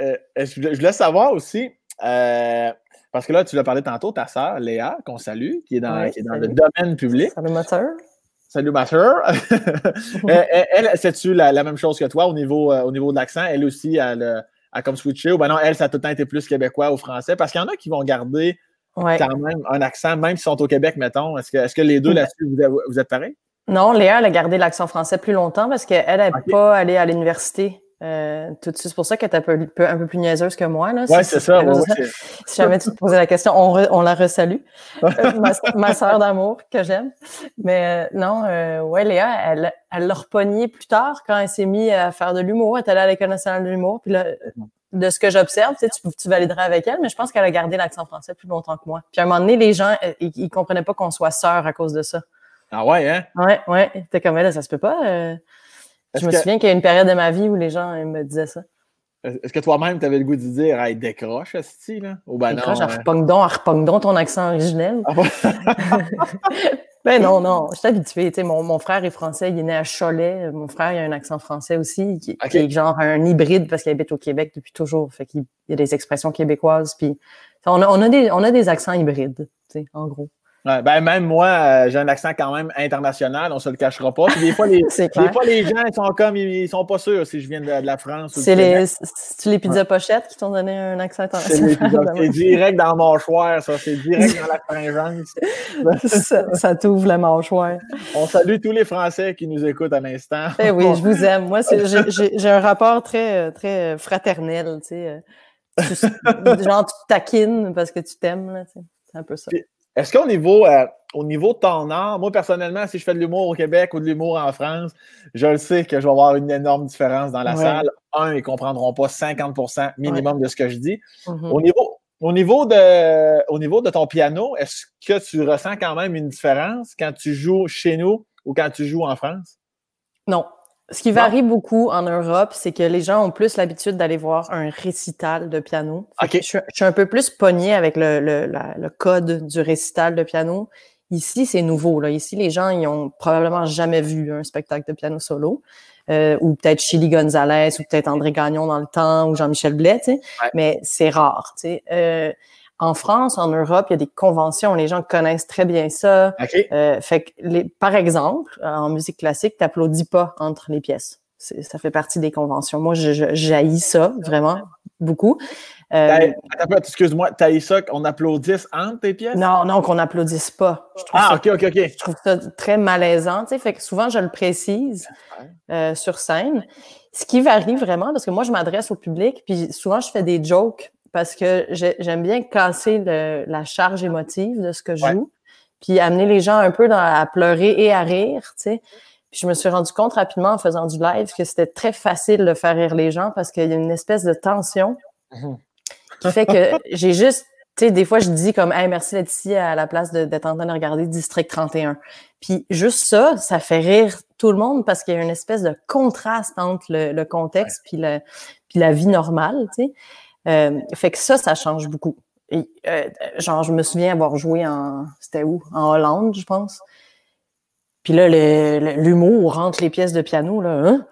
Euh, je, voulais savoir aussi, euh, parce que là, tu l'as parlé tantôt, ta sœur, Léa, qu'on salue, qui est dans, qui est dans le domaine public. Salut, ma sœur. Salut, ma sœur. elle, c'est-tu la, même chose que toi au niveau, euh, au niveau de l'accent? Elle aussi, elle a comme switché ou ben non, elle, ça a tout le temps été plus québécois ou français? Parce qu'il y en a qui vont garder quand même un accent, même s'ils sont au Québec, mettons. Est-ce que, est que les deux là-dessus, vous, vous, êtes pareils? Non, Léa, elle a gardé l'accent français plus longtemps parce qu'elle n'est pas allée à l'université euh, tout de suite. C'est pour ça qu'elle est un peu, un peu plus niaiseuse que moi. Oui, c'est ça. si jamais tu te posais la question, on, on la resalue. Euh, ma, ma soeur d'amour que j'aime. Mais euh, non, euh, ouais, Léa, elle, elle l'a repogné plus tard quand elle s'est mise à faire de l'humour. Elle est allée à l'École nationale de l'humour. Puis là, de ce que j'observe, tu, sais, tu, tu valideras avec elle, mais je pense qu'elle a gardé l'accent français plus longtemps que moi. Puis à un moment donné, les gens, euh, ils, ils comprenaient pas qu'on soit sœurs à cause de ça. Ah ouais, hein? Ouais, ouais. T'es comme, là, ça se peut pas. Euh. Je me souviens qu'il y a une période de ma vie où les gens me disaient ça. Est-ce que toi-même, tu avais le goût de dire, hey, décroche, ce là? Ou ben décroche, non, donc, donc ton accent originel. Ah ben non, non, je suis habituée. Mon, mon, frère est français, il est né à Cholet. Mon frère, il a un accent français aussi, qui, est genre un hybride parce qu'il habite au Québec depuis toujours. Fait qu'il y a des expressions québécoises. Puis on a, on a, des, on a des accents hybrides, en gros ben même moi, euh, j'ai un accent quand même international, on se le cachera pas. des fois, les, des fois, les gens ils sont comme ils, sont pas sûrs si je viens de, la France. C'est les, les pizzas pochettes qui t'ont donné un accent international? C'est direct dans le mâchoire, ça. C'est direct dans la fringence. ça, ça t'ouvre la mâchoire. On salue tous les Français qui nous écoutent à l'instant. Eh oui, je vous aime. Moi, j'ai un rapport très, très fraternel. Tu sais. Genre, tu taquines parce que tu t'aimes. C'est un peu ça. Est-ce qu'au niveau, euh, au niveau de ton art, moi personnellement, si je fais de l'humour au Québec ou de l'humour en France, je le sais que je vais avoir une énorme différence dans la salle. Un, ils ne comprendront pas 50% minimum de ce que je dis. Mm-hmm. au, niveau, au, niveau de, au niveau de ton piano, est-ce que tu ressens quand même une différence quand tu joues chez nous ou quand tu joues en France? Non. Ce qui varie beaucoup en Europe, c'est que les gens ont plus l'habitude d'aller voir un récital de piano. Je, suis un peu plus pogné avec le, le, code du récital de piano. Ici, c'est nouveau. Là. Ici, les gens, ils ont probablement jamais vu un spectacle de piano solo. Euh, ou peut-être Chili Gonzalez, ou peut-être André Gagnon dans le temps, ou Jean-Michel Blais, tu sais. mais c'est rare. Tu sais. Euh, en France, en Europe, il y a des conventions, les gens connaissent très bien ça. Euh, fait que les, par exemple, en musique classique, tu n'applaudis pas entre les pièces. Ça fait partie des conventions. Moi, je, je ça vraiment beaucoup. Euh, excuse-moi, tu ça qu'on applaudisse entre tes pièces? Non, non, qu'on n'applaudisse pas. ah, OK, OK, OK. Je trouve ça très malaisant. Tu sais, fait que souvent, je le précise euh, sur scène. Ce qui varie vraiment, parce que moi, je m'adresse au public, puis souvent, je fais des jokes parce que j'aime bien casser la charge émotive de ce que je joue, puis amener les gens un peu à pleurer et à rire, tu sais. Puis je me suis rendu compte rapidement en faisant du live que c'était très facile de faire rire les gens parce qu'il y a une espèce de tension mmh qui fait que j'ai juste, tu sais, des fois je dis comme, hey, merci d'être ici à la place d'être en train de regarder District 31. Puis juste ça, ça fait rire tout le monde parce qu'il y a une espèce de contraste entre le, contexte puis, le, puis la vie normale, tu sais. Euh, fait que ça, ça change beaucoup. Et, euh, genre, je me souviens avoir joué en, c'était où? En Hollande, je pense. Puis là, l'humour entre les pièces de piano, là, hein?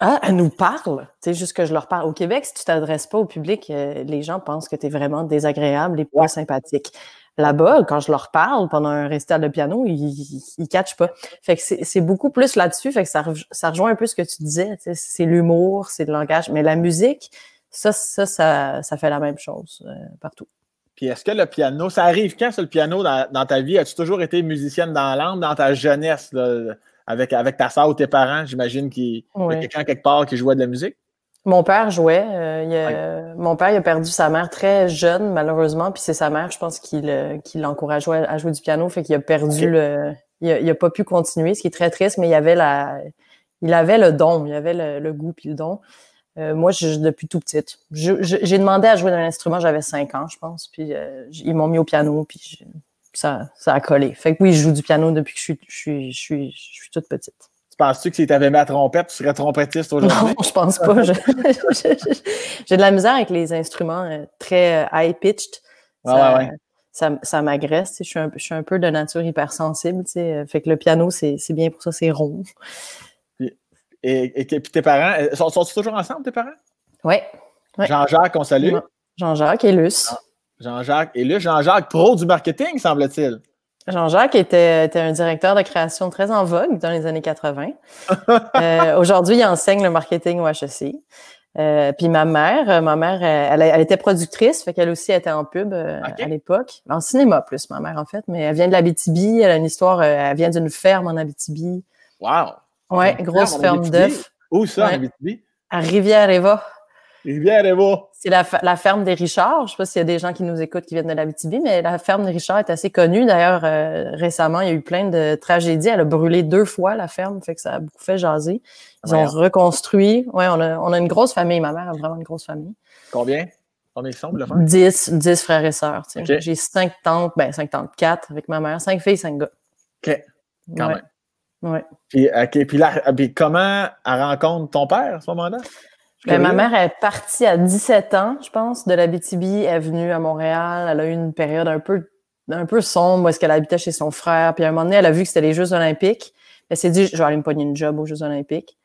Ah, elle nous parle. C'est juste que je leur parle. Au Québec, si tu t'adresses pas au public, euh, les gens pensent que tu es vraiment désagréable et pas sympathique. Là-bas, quand je leur parle pendant un récital de piano, ils, ils catchent pas. Fait que c'est beaucoup plus là-dessus. Fait que ça, ça rejoint un peu ce que tu disais. C'est l'humour, c'est le langage. Mais la musique, ça, ça, ça, fait la même chose euh, partout. Puis est-ce que le piano, ça arrive quand, ça, le piano, dans, ta vie? As-tu toujours été musicienne dans l'âme, dans ta jeunesse, avec, avec ta soeur ou tes parents? J'imagine qu'il y a quelqu'un quelque part qui jouait de la musique? Mon père jouait. Euh, Mon père il a perdu sa mère très jeune, malheureusement. Puis c'est sa mère, je pense, qui l'encourage à, jouer du piano. Fait qu'il a perdu le. Il a, pas pu continuer, ce qui est très triste, mais il avait la. Il avait le don, il avait le, le goût puis le don. Euh, moi, je, depuis tout petite. J'ai demandé à jouer d'un instrument, j'avais 5 ans, je pense. Puis euh, ils m'ont mis au piano, puis ça, ça a collé. Fait que oui, je joue du piano depuis que je suis, je suis, je suis, je suis toute petite. Tu penses-tu que si tu avais mis la trompette, tu serais trompettiste aujourd'hui? Non, je pense pas. J'ai de la misère avec les instruments euh, très high-pitched. Ça, ouais, ouais. ça, ça m'agresse. Je, suis un, je suis un peu de nature hypersensible. Fait que le piano, c'est bien pour ça, c'est rond. Et, et, puis tes parents, euh, sont, sont toujours ensemble, tes parents? Oui. Jean-Jacques, on salue. Jean-Jacques et Luce. Ah, Jean-Jacques et Luce. Jean-Jacques, pro du marketing, semble-t-il. Jean-Jacques était, était, un directeur de création très en vogue dans les années 80. euh, Aujourd'hui, il enseigne le marketing au HEC. Euh, puis ma mère, ma mère, elle, elle était productrice, fait qu'elle aussi était en pub euh, à l'époque, en cinéma plus, ma mère en fait, mais elle vient de l'Abitibi, elle a une histoire, elle vient d'une ferme en Abitibi. Wow! Oui, grosse ferme d'œufs. Où ça, en Abitibi? À Rivière-Eva. Rivière-Eva. C'est la, la, ferme des Richards. Je ne sais pas s'il y a des gens qui nous écoutent qui viennent de l'Abitibi, mais la ferme des Richards est assez connue. D'ailleurs, euh, récemment, il y a eu plein de tragédies. Elle a brûlé deux fois, la ferme, fait que ça a beaucoup fait jaser. Ils ont reconstruit. Oui, on a, on a une grosse famille. Ma mère a vraiment une grosse famille. Combien? Combien ils sont, le faire? 10, 10 frères et sœurs. J'ai cinq tantes, ben cinq tantes, quatre avec ma mère, cinq filles, cinq gars. OK. Quand même. Oui. Puis, puis là, puis comment elle rencontre ton père à ce moment-là? Ben, ma mère est partie à 17 ans, je pense, de la BTB. Elle est venue à Montréal. Elle a eu une période un peu, un peu sombre où est-ce qu'elle habitait chez son frère. Puis à un moment donné, elle a vu que c'était les Jeux olympiques. Elle s'est dit, je vais aller me pogner une job aux Jeux olympiques.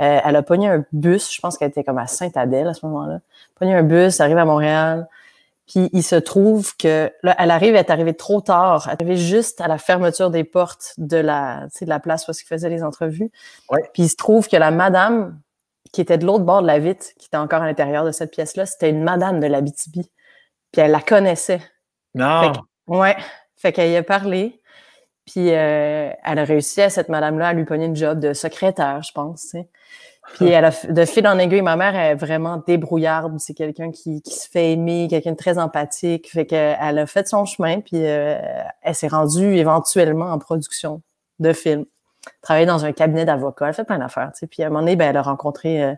Euh, elle a pogné un bus. Je pense qu'elle était comme à Sainte-Adèle à ce moment-là. Pogné un bus, arrive à Montréal. Puis il se trouve que là, elle arrive, elle est arrivée trop tard. Elle est arrivée juste à la fermeture des portes de la, de la place où ils faisaient les entrevues. Puis il se trouve que la madame qui était de l'autre bord de la vitre, qui était encore à l'intérieur de cette pièce-là, c'était une madame de l'Abitibi. Puis elle la connaissait. Non. Fait ouais. Fait qu'elle y a parlé. Puis euh, elle a réussi à cette madame-là à lui pogner une job de secrétaire, je pense. Puis elle a, de fil en aiguille, ma mère est vraiment débrouillarde. C'est quelqu'un qui, se fait aimer, quelqu'un de très empathique. Fait qu'elle a fait son chemin, puis euh, elle s'est rendue éventuellement en production de films. Travailler dans un cabinet d'avocats, elle fait plein d'affaires. Puis à un moment donné, ben, elle a rencontré, euh,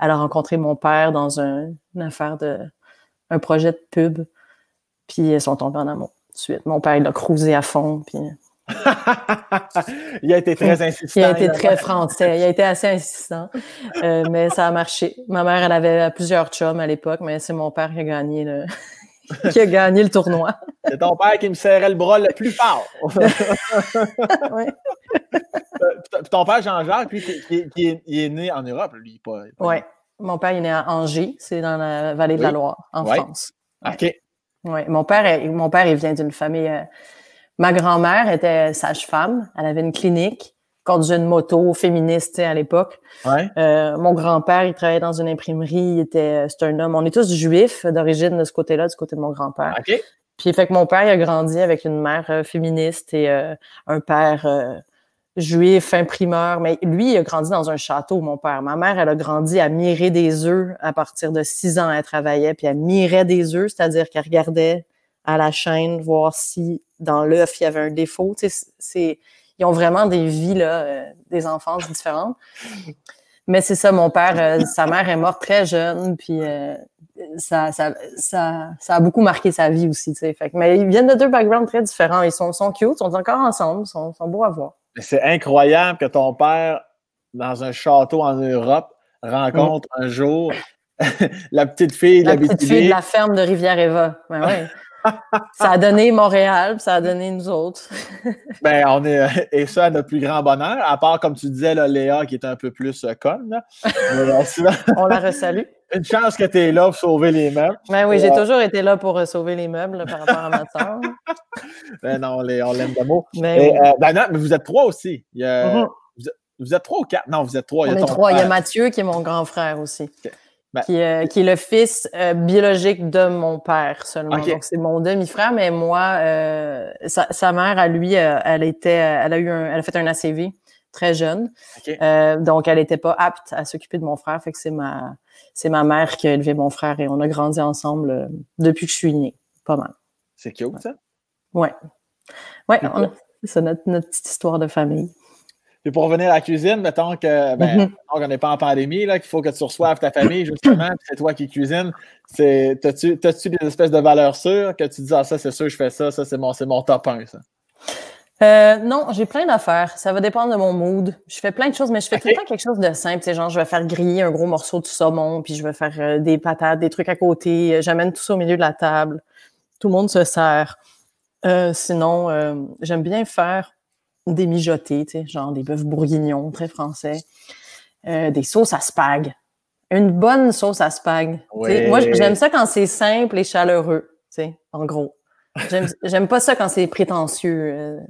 elle a rencontré mon père dans un, une affaire de, un projet de pub. Puis ils sont tombés en amour. Suite. Mon père, il a cruisé à fond. Puis il a été très insistant. Il a été très français. Il a été assez insistant. Euh, mais ça a marché. Ma mère, elle avait plusieurs chums à l'époque, mais c'est mon père qui a gagné le, qui a gagné le tournoi. C'est ton père qui me serrait le bras le plus fort. oui. ton père, Jean-Jacques, lui, qui, est, né en Europe, lui, pas. oui. Mon père est né à Angers, c'est dans la vallée de la Loire, en France. OK. Oui. Mon père, mon père, il vient d'une famille. Euh, ma grand-mère était sage-femme. Elle avait une clinique conduisait une moto féministe à l'époque. Ouais. Euh, mon grand-père, il travaillait dans une imprimerie. Il était, c'est un homme. On est tous juifs d'origine de ce côté-là, du côté de mon grand-père. OK. Puis fait que mon père, il a grandi avec une mère euh, féministe et euh, un père euh, juif, imprimeur. Mais lui, il a grandi dans un château, mon père. Ma mère, elle a grandi à mirer des œufs à partir de six ans. Elle travaillait, puis elle mirait des œufs, c'est-à-dire qu'elle regardait à la chaîne voir si dans l'œuf il y avait un défaut. Tu sais, c'est ils ont vraiment des vies, là, euh, des enfances différentes. Mais c'est ça, mon père, euh, sa mère est morte très jeune, puis euh, ça, ça, ça, ça, a beaucoup marqué sa vie aussi. Fait mais ils viennent de deux backgrounds très différents. Ils sont, sont cute, sont encore ensemble, sont, sont beaux à voir. C'est incroyable que ton père, dans un château en Europe, rencontre un jour la petite fille de la, petite fille de la ferme de Rivière-Eva. Ben ouais ça a donné Montréal, ça a donné nous autres. ben, on est, et ça, à notre plus grand bonheur, à part, comme tu disais, là, Léa, qui est un peu plus euh, conne. on la resalue. Une chance que tu es là pour sauver les meubles. Ben oui, j'ai toujours été là pour euh, sauver les meubles par rapport à ma soeur. ben non, on l'aime de mots. Mais, euh, ben non, mais vous êtes trois aussi. Mm-hmm. vous, êtes, trois ou quatre? Non, vous êtes trois. Il y a, trois. Il y a Mathieu qui est mon grand frère aussi. Ben qui, euh, qui, est le fils euh, biologique de mon père seulement. Donc, c'est mon demi-frère, mais moi, euh, sa, sa, mère, à lui, elle était, elle a eu un, elle a fait un ACV très jeune. donc, elle n'était pas apte à s'occuper de mon frère. Fait que c'est ma, c'est ma mère qui a élevé mon frère et on a grandi ensemble depuis que je suis née. Pas mal. C'est cute, ça? Ouais. Ouais, c'est notre, notre petite histoire de famille. Puis pour revenir à la cuisine, mettons que ben, mm-hmm. on n'est pas en pandémie, là, qu'il faut que tu reçoives ta famille, justement, c'est toi qui cuisines. T'as-tu des espèces de valeurs sûres que tu dis Ah, ça, c'est sûr, je fais ça, ça, c'est mon, mon top 1, ça? Euh, non, j'ai plein d'affaires. Ça va dépendre de mon mood. Je fais plein de choses, mais je fais tout le temps quelque chose de simple. C'est genre, je vais faire griller un gros morceau de saumon, puis je vais faire euh, des patates, des trucs à côté. J'amène tout ça au milieu de la table. Tout le monde se sert. Euh, sinon, j'aime bien faire des mijotés, tu sais, genre des bœufs bourguignons, très français, euh, des sauces à spag. Une bonne sauce à spag. Moi, j'aime ça quand c'est simple et chaleureux, tu sais, en gros. J'aime pas ça quand c'est prétentieux. Euh,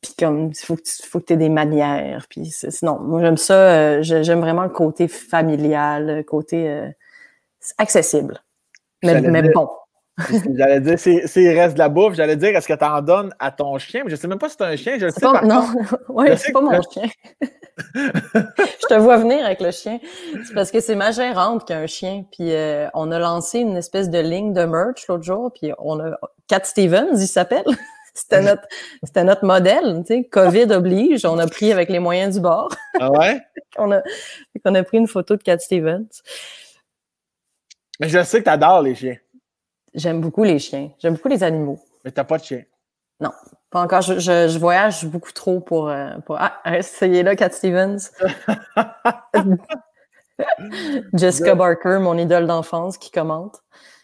puis comme, il faut, faut, que tu aies des manières. Puis sinon, moi, j'aime ça. Euh, j'aime vraiment le côté familial, le côté accessible. Mais, mais bon. J'allais dire, s'il reste de la bouffe, j'allais dire, est-ce que tu en donnes à ton chien? Mais je ne sais même pas si c'est un chien, je le sais pas. Non, oui, c'est pas mon chien. je te vois venir avec le chien. C'est parce que c'est ma gérante qui a un chien. Puis euh, on a lancé une espèce de ligne de merch l'autre jour. Puis on a Cat Stevens, il s'appelle. C'était notre, c'était notre modèle, tu sais. COVID oblige. On a pris avec les moyens du bord. Ah ouais? on, a, on a pris une photo de Cat Stevens. Mais je sais que tu adores les chiens. J'aime beaucoup les chiens. J'aime beaucoup les animaux. Mais t'as pas de chien? Non, pas encore. Je, je, voyage beaucoup trop pour. Euh, pour... Ah, est là, Cat Stevens. Jessica Barker, mon idole d'enfance, qui commente.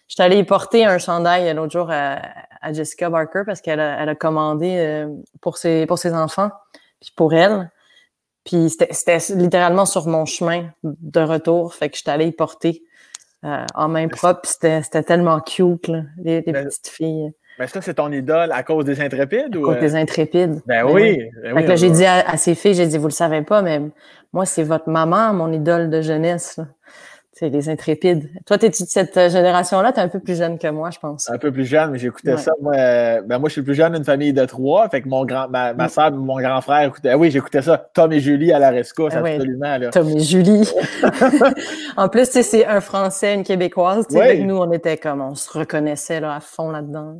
Je suis allée y porter un chandail l'autre jour à, Jessica Barker parce qu'elle a, elle a commandé euh, pour, ses, pour ses enfants, puis pour elle. Puis c'était littéralement sur mon chemin de retour. Fait que je suis allée y porter. Euh, en main propre. C'était tellement cute, là, les, ben, petites filles. Mais ça, c'est ton idole à cause des intrépides? À cause des intrépides. Ben, ben oui. Ben j'ai dit à, à, ces filles, j'ai dit, vous le savez pas, mais moi, c'est votre maman, mon idole de jeunesse. Là c'est les intrépides. Toi, tu es de cette génération-là, tu es un peu plus jeune que moi, je pense. Un peu plus jeune, mais j'écoutais ça. Moi, euh, ben moi, je suis le plus jeune d'une famille de trois. Fait que mon grand, ma, ma soeur mon grand frère écoutait. Ah oui, j'écoutais ça. Tom et Julie à la rescousse, ah absolument. Là. Tom et Julie. en plus, c'est un Français, une Québécoise. Avec nous, on était comme, on se reconnaissait là, à fond là-dedans.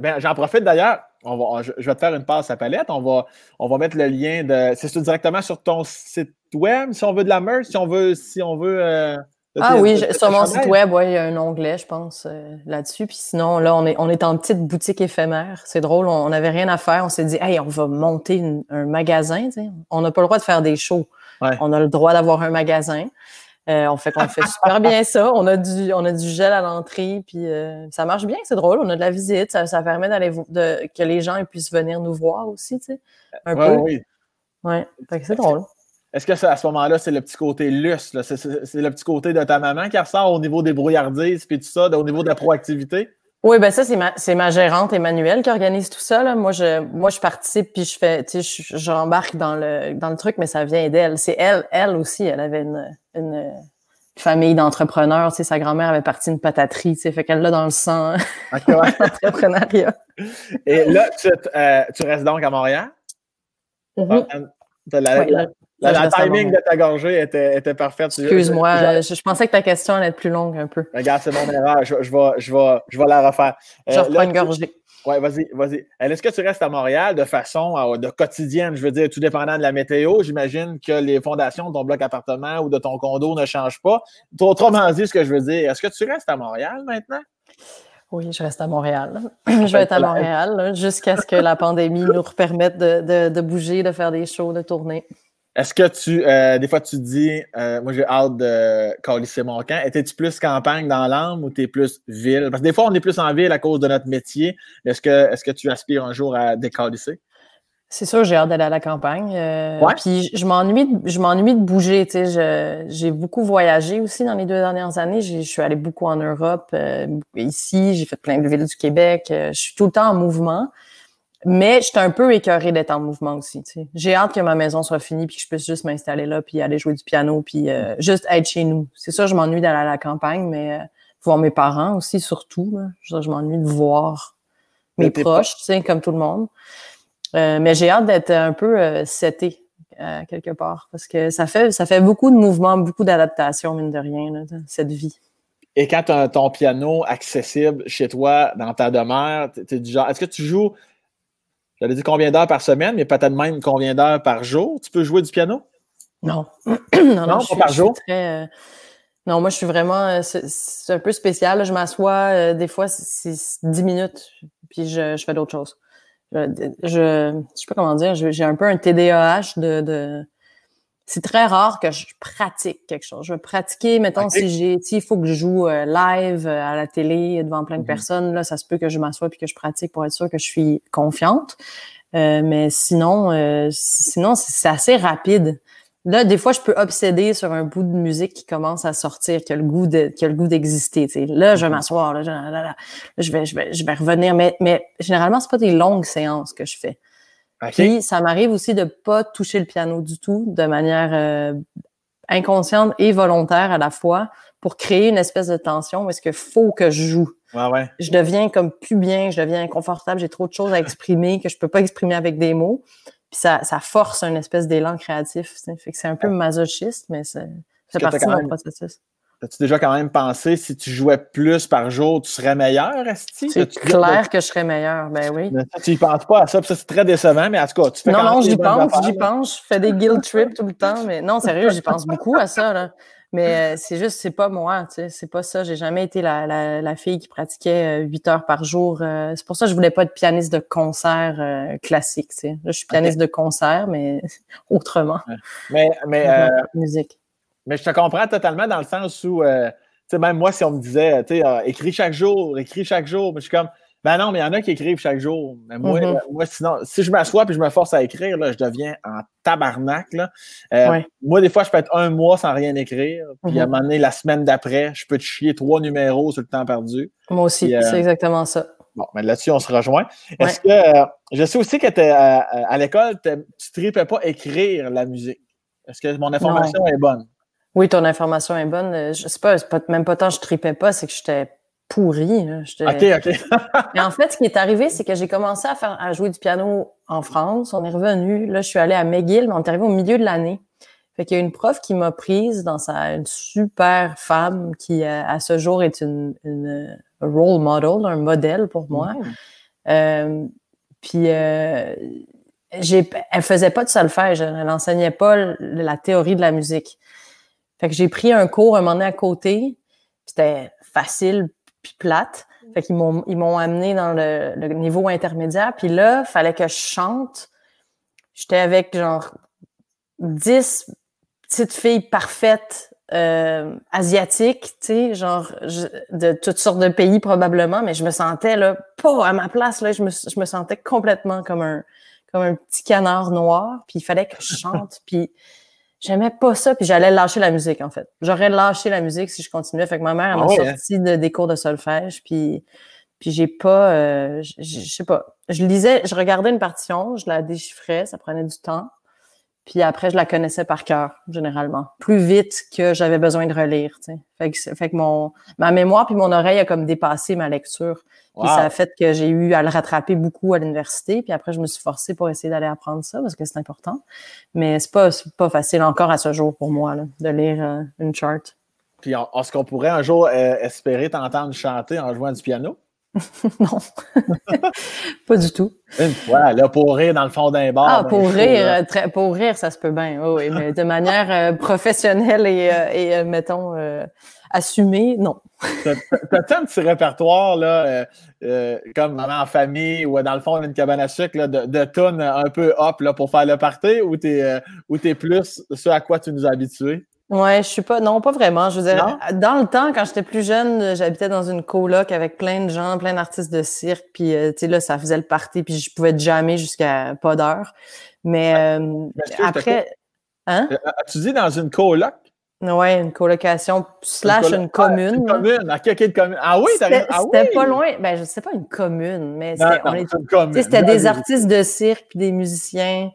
Ben, j'en profite d'ailleurs. On va, je, vais te faire une passe à palette. On va, on va mettre le lien de. C'est directement sur ton site web, si on veut de la merch, si on veut, si on veut euh, Ah oui, sur mon site web, ouais, il y a un onglet, je pense, euh, là-dessus. Puis sinon, là, on est, on est en petite boutique éphémère. C'est drôle, on n'avait rien à faire. On s'est dit, hey, on va monter un magasin. On n'a pas le droit de faire des shows. On a le droit d'avoir un magasin. Euh, on fait qu'on fait super bien ça. On a du, on a du gel à l'entrée, puis euh, ça marche bien, c'est drôle. On a de la visite, ça, permet d'aller de, que les gens puissent venir nous voir aussi, tu sais, un peu. Oui. Ouais, c'est drôle. Est-ce que à ce moment-là, c'est le petit côté lustre, c'est le petit côté de ta maman qui ressort au niveau des brouillardises puis tout ça, au niveau de la proactivité? Oui, ben ça, c'est ma, c'est ma gérante Emmanuelle qui organise tout ça. Là. Moi, je, moi, je participe puis je fais, tu sais, j'embarque dans le, dans le truc, mais ça vient d'elle. C'est elle, elle aussi, elle avait une, une famille d'entrepreneurs. Tu sais, sa grand-mère avait parti une pataterie, tu sais, fait qu'elle l'a dans le sang, l'entrepreneuriat. Et là, tu, euh, tu restes donc à Montréal? Mm-hmm. La, timing de ta gorgée était, était parfaite. Excuse-moi, je, pensais que ta question allait être plus longue un peu. Regarde, c'est mon erreur. Je, je, vais, je, vais, je vais la refaire. Je euh, reprends une gorgée. Oui, vas-y, vas-y. Est-ce que tu restes à Montréal de façon euh, de quotidienne, je veux dire, tout dépendant de la météo? J'imagine que les fondations de ton bloc appartement ou de ton condo ne changent pas. Autrement dit, ce que je veux dire, est-ce que tu restes à Montréal maintenant? Oui, je reste à Montréal. je vais être à Montréal jusqu'à ce que la pandémie nous permette de, de, bouger, de faire des shows, de tourner. Est-ce que tu, euh, des fois, tu dis, euh, moi j'ai hâte de calisser mon camp. Étais-tu plus campagne dans l'âme ou t'es plus ville? Parce que des fois, on est plus en ville à cause de notre métier. Est-ce que, est-ce que tu aspires un jour à décalisser? C'est sûr, j'ai hâte d'aller à la campagne. Euh, puis je m'ennuie, je m'ennuie de bouger. Tu sais, j'ai beaucoup voyagé aussi dans les deux dernières années. Je suis allée beaucoup en Europe, ici. J'ai fait plein de villes du Québec. je suis tout le temps en mouvement. Mais j'étais un peu écœurée d'être en mouvement aussi. J'ai hâte que ma maison soit finie puis que je puisse juste m'installer là puis aller jouer du piano puis euh, juste être chez nous. C'est ça, je m'ennuie d'aller à la campagne, mais euh, voir mes parents aussi surtout. Je, je m'ennuie de voir mes proches, tu sais, comme tout le monde. Euh, mais j'ai hâte d'être un peu euh, seté quelque part parce que ça fait ça fait beaucoup de mouvements, beaucoup d'adaptation mine de rien là, cette vie. Et quand tu as ton piano accessible chez toi dans ta demeure, tu es du genre est-ce que tu joues J'allais dire combien d'heures par semaine, mais peut-être même combien d'heures par jour. Tu peux jouer du piano? Non. non, non, pas par jour? Euh, non, moi, je suis vraiment. Euh, c'est un peu spécial. Je m'assois, euh, des fois, c'est 10 minutes, puis je, fais d'autres choses. Je, je, sais pas comment dire, j'ai un peu un TDAH de c'est très rare que je pratique quelque chose. Je vais pratiquer, mettons, si j'ai, il faut que je joue euh, live euh, à la télé devant plein de mhm. personnes, là, ça se peut que je m'assoie puis que je pratique pour être sûr que je suis confiante. Euh, mais sinon, sinon, c'est assez rapide. Là, des fois, je peux obséder sur un bout de musique qui commence à sortir, qui a le goût de, qui a le goût d'exister. Là, je vais m'asseoir, là, je, vais, je vais, je vais revenir. Mais, mais généralement, c'est pas des longues séances que je fais. Puis ça m'arrive aussi de pas toucher le piano du tout de manière euh, inconsciente et volontaire à la fois pour créer une espèce de tension où est-ce qu'il faut que je joue. ouais. Je deviens comme plus bien, je deviens inconfortable, j'ai trop de choses à exprimer que je peux pas exprimer avec des mots. Puis ça, ça force un espèce d'élan créatif. Fait que c'est un peu masochiste, mais c'est partie de mon processus. As-tu déjà quand même pensé si tu jouais plus par jour, tu serais meilleur, Esti? C'est clair que je serais meilleur, ben oui. tu y penses pas à ça, puis ça c'est très décevant, mais en tout cas, tu fais Non, non, j'y pense, j'y pense, je fais des guilt trips tout le temps, mais non, sérieux, j'y pense beaucoup à ça, là. Mais euh, c'est juste, c'est pas moi, tu sais, c'est pas ça. J'ai jamais été la, la, la, fille qui pratiquait euh, huit heures par jour. Euh, c'est pour ça que je voulais pas être pianiste de concert classique, tu sais. Là, je suis pianiste de concert, mais autrement. Mais, mais musique. Mais je te comprends totalement dans le sens où, euh, tu sais, même moi, si on me disait, tu sais, euh, écris chaque jour, écris chaque jour, mais je suis comme, ben non, mais il y en a qui écrivent chaque jour. Mais moi, mm-hmm. moi sinon, si je m'assois puis je me force à écrire, là, je deviens en tabarnak. Là. Euh, moi, des fois, je peux être un mois sans rien écrire. Puis à un mm-hmm. moment donné, la semaine d'après, je peux te chier trois numéros sur le temps perdu. Moi aussi, c'est exactement ça. Bon, mais là-dessus, on se rejoint. Est-ce que je sais aussi que à, à l'école, tu ne tripais pas écrire la musique? Est-ce que mon information est bonne? Oui, ton information est bonne. Euh, je sais pas, pas même pas tant que je tripais pas, c'est que j'étais pourri. OK, OK. Mais en fait, ce qui est arrivé, c'est que j'ai commencé à faire à jouer du piano en France. On est revenu. Là, je suis allée à McGill, mais on est arrivé au milieu de l'année. Fait qu'il y a une prof qui m'a prise dans sa une super femme qui euh, à ce jour est une, une role model, un modèle pour moi. Mm. Euh, puis euh, j'ai, elle faisait pas de solfège, elle enseignait pas la théorie de la musique. Fait que j'ai pris un cours un moment donné à côté. C'était facile puis plate. Fait qu'ils m'ont, ils m'ont amené dans le, le, niveau intermédiaire. Puis là, fallait que je chante. J'étais avec genre 10 petites filles parfaites euh, asiatiques, tu sais, genre de toutes sortes de pays probablement, mais je me sentais là pas à ma place là, je me, je me sentais complètement comme un comme un petit canard noir, puis il fallait que je chante, puis j'aimais pas ça, puis j'allais lâcher la musique en fait. J'aurais lâché la musique si je continuais. Fait que ma mère elle m'a ah hein? sorti de, des cours de solfège, puis puis j'ai pas, euh, je sais pas, je lisais, je regardais une partition, je la déchiffrais, ça prenait du temps. Puis après, je la connaissais par cœur, généralement. Plus vite que j'avais besoin de relire, tu sais. Fait que, fait que mon, ma mémoire puis mon oreille a comme dépassé ma lecture. Puis ça a fait que j'ai eu à le rattraper beaucoup à l'université. Puis après, je me suis forcée pour essayer d'aller apprendre ça parce que c'est important. Mais c'est pas, pas facile encore à ce jour pour moi, là, de lire euh, une chart. Puis est-ce qu'on pourrait un jour euh, espérer t'entendre chanter en jouant du piano? non, pas du tout. Une fois, là, pour rire dans le fond d'un bar. Ah, pour rire, très, pour rire, ça se peut bien, oui, mais de manière euh, professionnelle et, euh, et euh, mettons, assumée, non. T'as tant de petits répertoires, là, comme en famille ou dans le fond d'une cabane à sucre, là, de, de tonnes un peu hop là, pour faire le party ou t'es es plus ce à quoi tu nous as habitués? Ouais, je suis pas, non, pas vraiment. Je veux dire, dans le temps, quand j'étais plus jeune, j'habitais dans une coloc avec plein de gens, plein d'artistes de cirque, puis euh, tu sais là, ça faisait le party, puis je pouvais jamais jusqu'à pas d'heure. Mais euh, après, hein? Euh, tu dis dans une coloc? Ouais, une colocation slash une, commune. une commune, à. Ah oui, c'était ah pas loin. Ben, je sais pas une commune, mais c'était des artistes de cirque puis des musiciens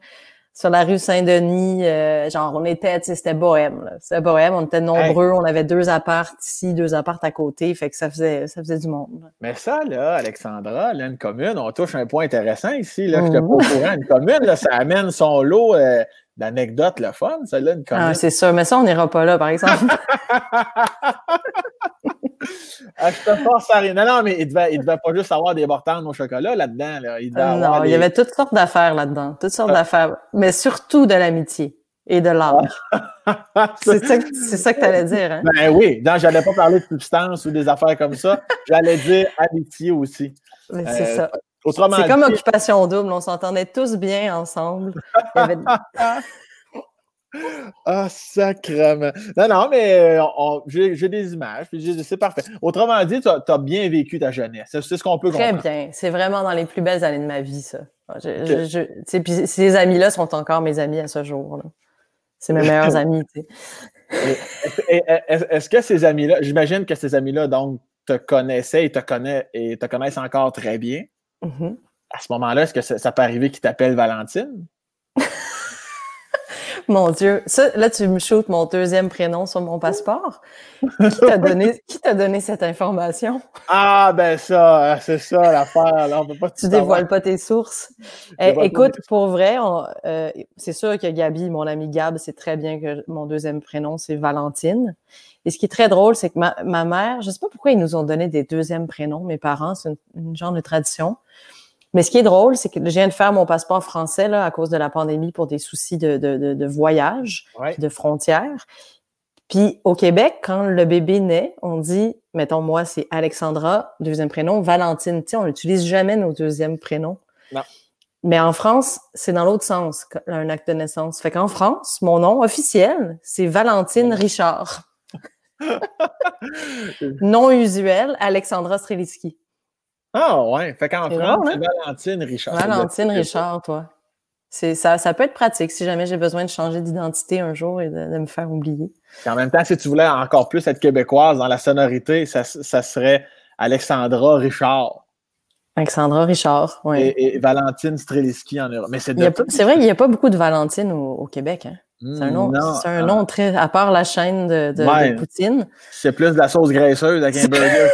sur la rue Saint-Denis, euh, genre on était, tu sais, c'était bohème, c'était bohème, on était nombreux, on avait deux apparts ici, deux apparts à côté, fait que ça faisait, ça faisait du monde. Mais ça, là, Alexandra, là, une commune, on touche un point intéressant ici, là, je te pas au courant, une commune, là, ça amène son lot euh, d'anecdotes, le fun, ça, là, une ah, commune. Ah, c'est sûr, mais ça, on n'ira pas là, par exemple. ah, je te force à rien. Non, non, mais il devait, il devait pas juste avoir des mortandes au chocolat là-dedans. Là. Il non, il y avait toutes sortes d'affaires là-dedans. Toutes sortes d'affaires. Mais surtout de l'amitié et de l'art. c'est ça, ça, que tu allais dire, hein? Ben oui. Non, j'allais pas parler de substance ou des affaires comme ça. J'allais dire amitié aussi. Mais c'est euh, ça. C'est comme occupation double. On s'entendait tous bien ensemble. Il y avait... Ah, sacrement. Non, non, mais euh, j'ai des images, puis c'est parfait. Autrement dit, tu as, bien vécu ta jeunesse. C'est ce qu'on peut comprendre. Très bien. C'est vraiment dans les plus belles années de ma vie, ça. puis ces amis-là sont encore mes amis à ce jour. C'est mes meilleurs amis. Est-ce que ces amis-là, j'imagine que ces amis-là, donc, te connaissaient et te, connaissent, et te connaissent encore très bien? Mm-hmm. À ce moment-là, est-ce que ça, ça peut arriver qu'ils t'appellent Valentine? Mon Dieu. Ça, là, tu me shootes mon deuxième prénom sur mon passeport. Qui t'a donné, qui t'a donné cette information? Ah, ben ça, hein, c'est ça l'affaire. Là, on peut pas tu dévoiles pas tes sources. Eh, écoute, pour vrai, euh, c'est sûr que Gabi, mon ami Gab, c'est très bien que mon deuxième prénom, c'est Valentine. Et ce qui est très drôle, c'est que ma, ma mère, je sais pas pourquoi ils nous ont donné des deuxièmes prénoms, mes parents, c'est une, une genre de tradition. Mais ce qui est drôle, c'est que je viens de faire mon passeport français là, à cause de la pandémie pour des soucis de, de, de, voyage, de frontières. Puis au Québec, quand le bébé naît, on dit, mettons moi, c'est Alexandra, deuxième prénom, Valentine. Tu sais, on n'utilise jamais nos deuxièmes prénoms. Non. Mais en France, c'est dans l'autre sens, un acte de naissance. Fait qu'en France, mon nom officiel, c'est Valentine Richard. non usuel, Alexandra Strelitzky. Ah ouais, fait qu'en France, c'est hein? Valentine Richard. Valentine Richard, toi. Ça, ça peut être pratique si jamais j'ai besoin de changer d'identité un jour et de, me faire oublier. en même temps, si tu voulais encore plus être québécoise dans la sonorité, ça, serait Alexandra Richard. Alexandra Richard, oui. Et, Valentine Streliski en Europe. Mais c'est vrai qu'il n'y a pas beaucoup de Valentine au Québec. Hein? C'est un nom, c'est un nom très, à part la chaîne de, de, Poutine. C'est plus de la sauce graisseuse avec un burger.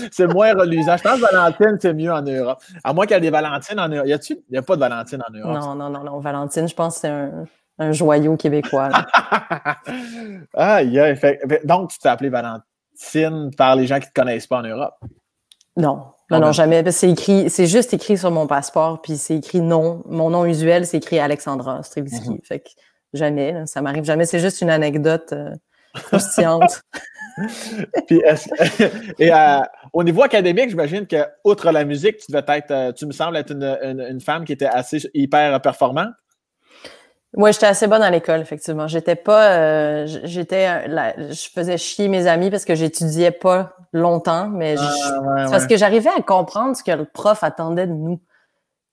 c'est moins reluisant. Je pense que Valentine, c'est mieux en Europe. À moins qu'il y ait des Valentines en Europe. Y a-tu? Il n'y a pas de Valentine en Europe. Non, non, non, non. Valentine, je pense que c'est un, un, joyau québécois. ah, yeah. donc, tu t'es appelé Valentine par les gens qui ne te connaissent pas en Europe? Non. Non, non, jamais. C'est écrit, c'est juste écrit sur mon passeport, puis c'est écrit non. Mon nom usuel, c'est écrit Alexandra Strivitsky. Mm-hmm. Fait que Jamais. Ça m'arrive jamais. C'est juste une anecdote euh, croustillante. Puis et euh, au niveau académique, j'imagine que, outre la musique, tu devais être, euh, tu me sembles être une, femme qui était assez hyper performante? Oui, j'étais assez bonne à l'école, effectivement. J'étais pas, euh, j'étais, je faisais chier mes amis parce que j'étudiais pas longtemps, mais ah, parce que j'arrivais à comprendre ce que le prof attendait de nous.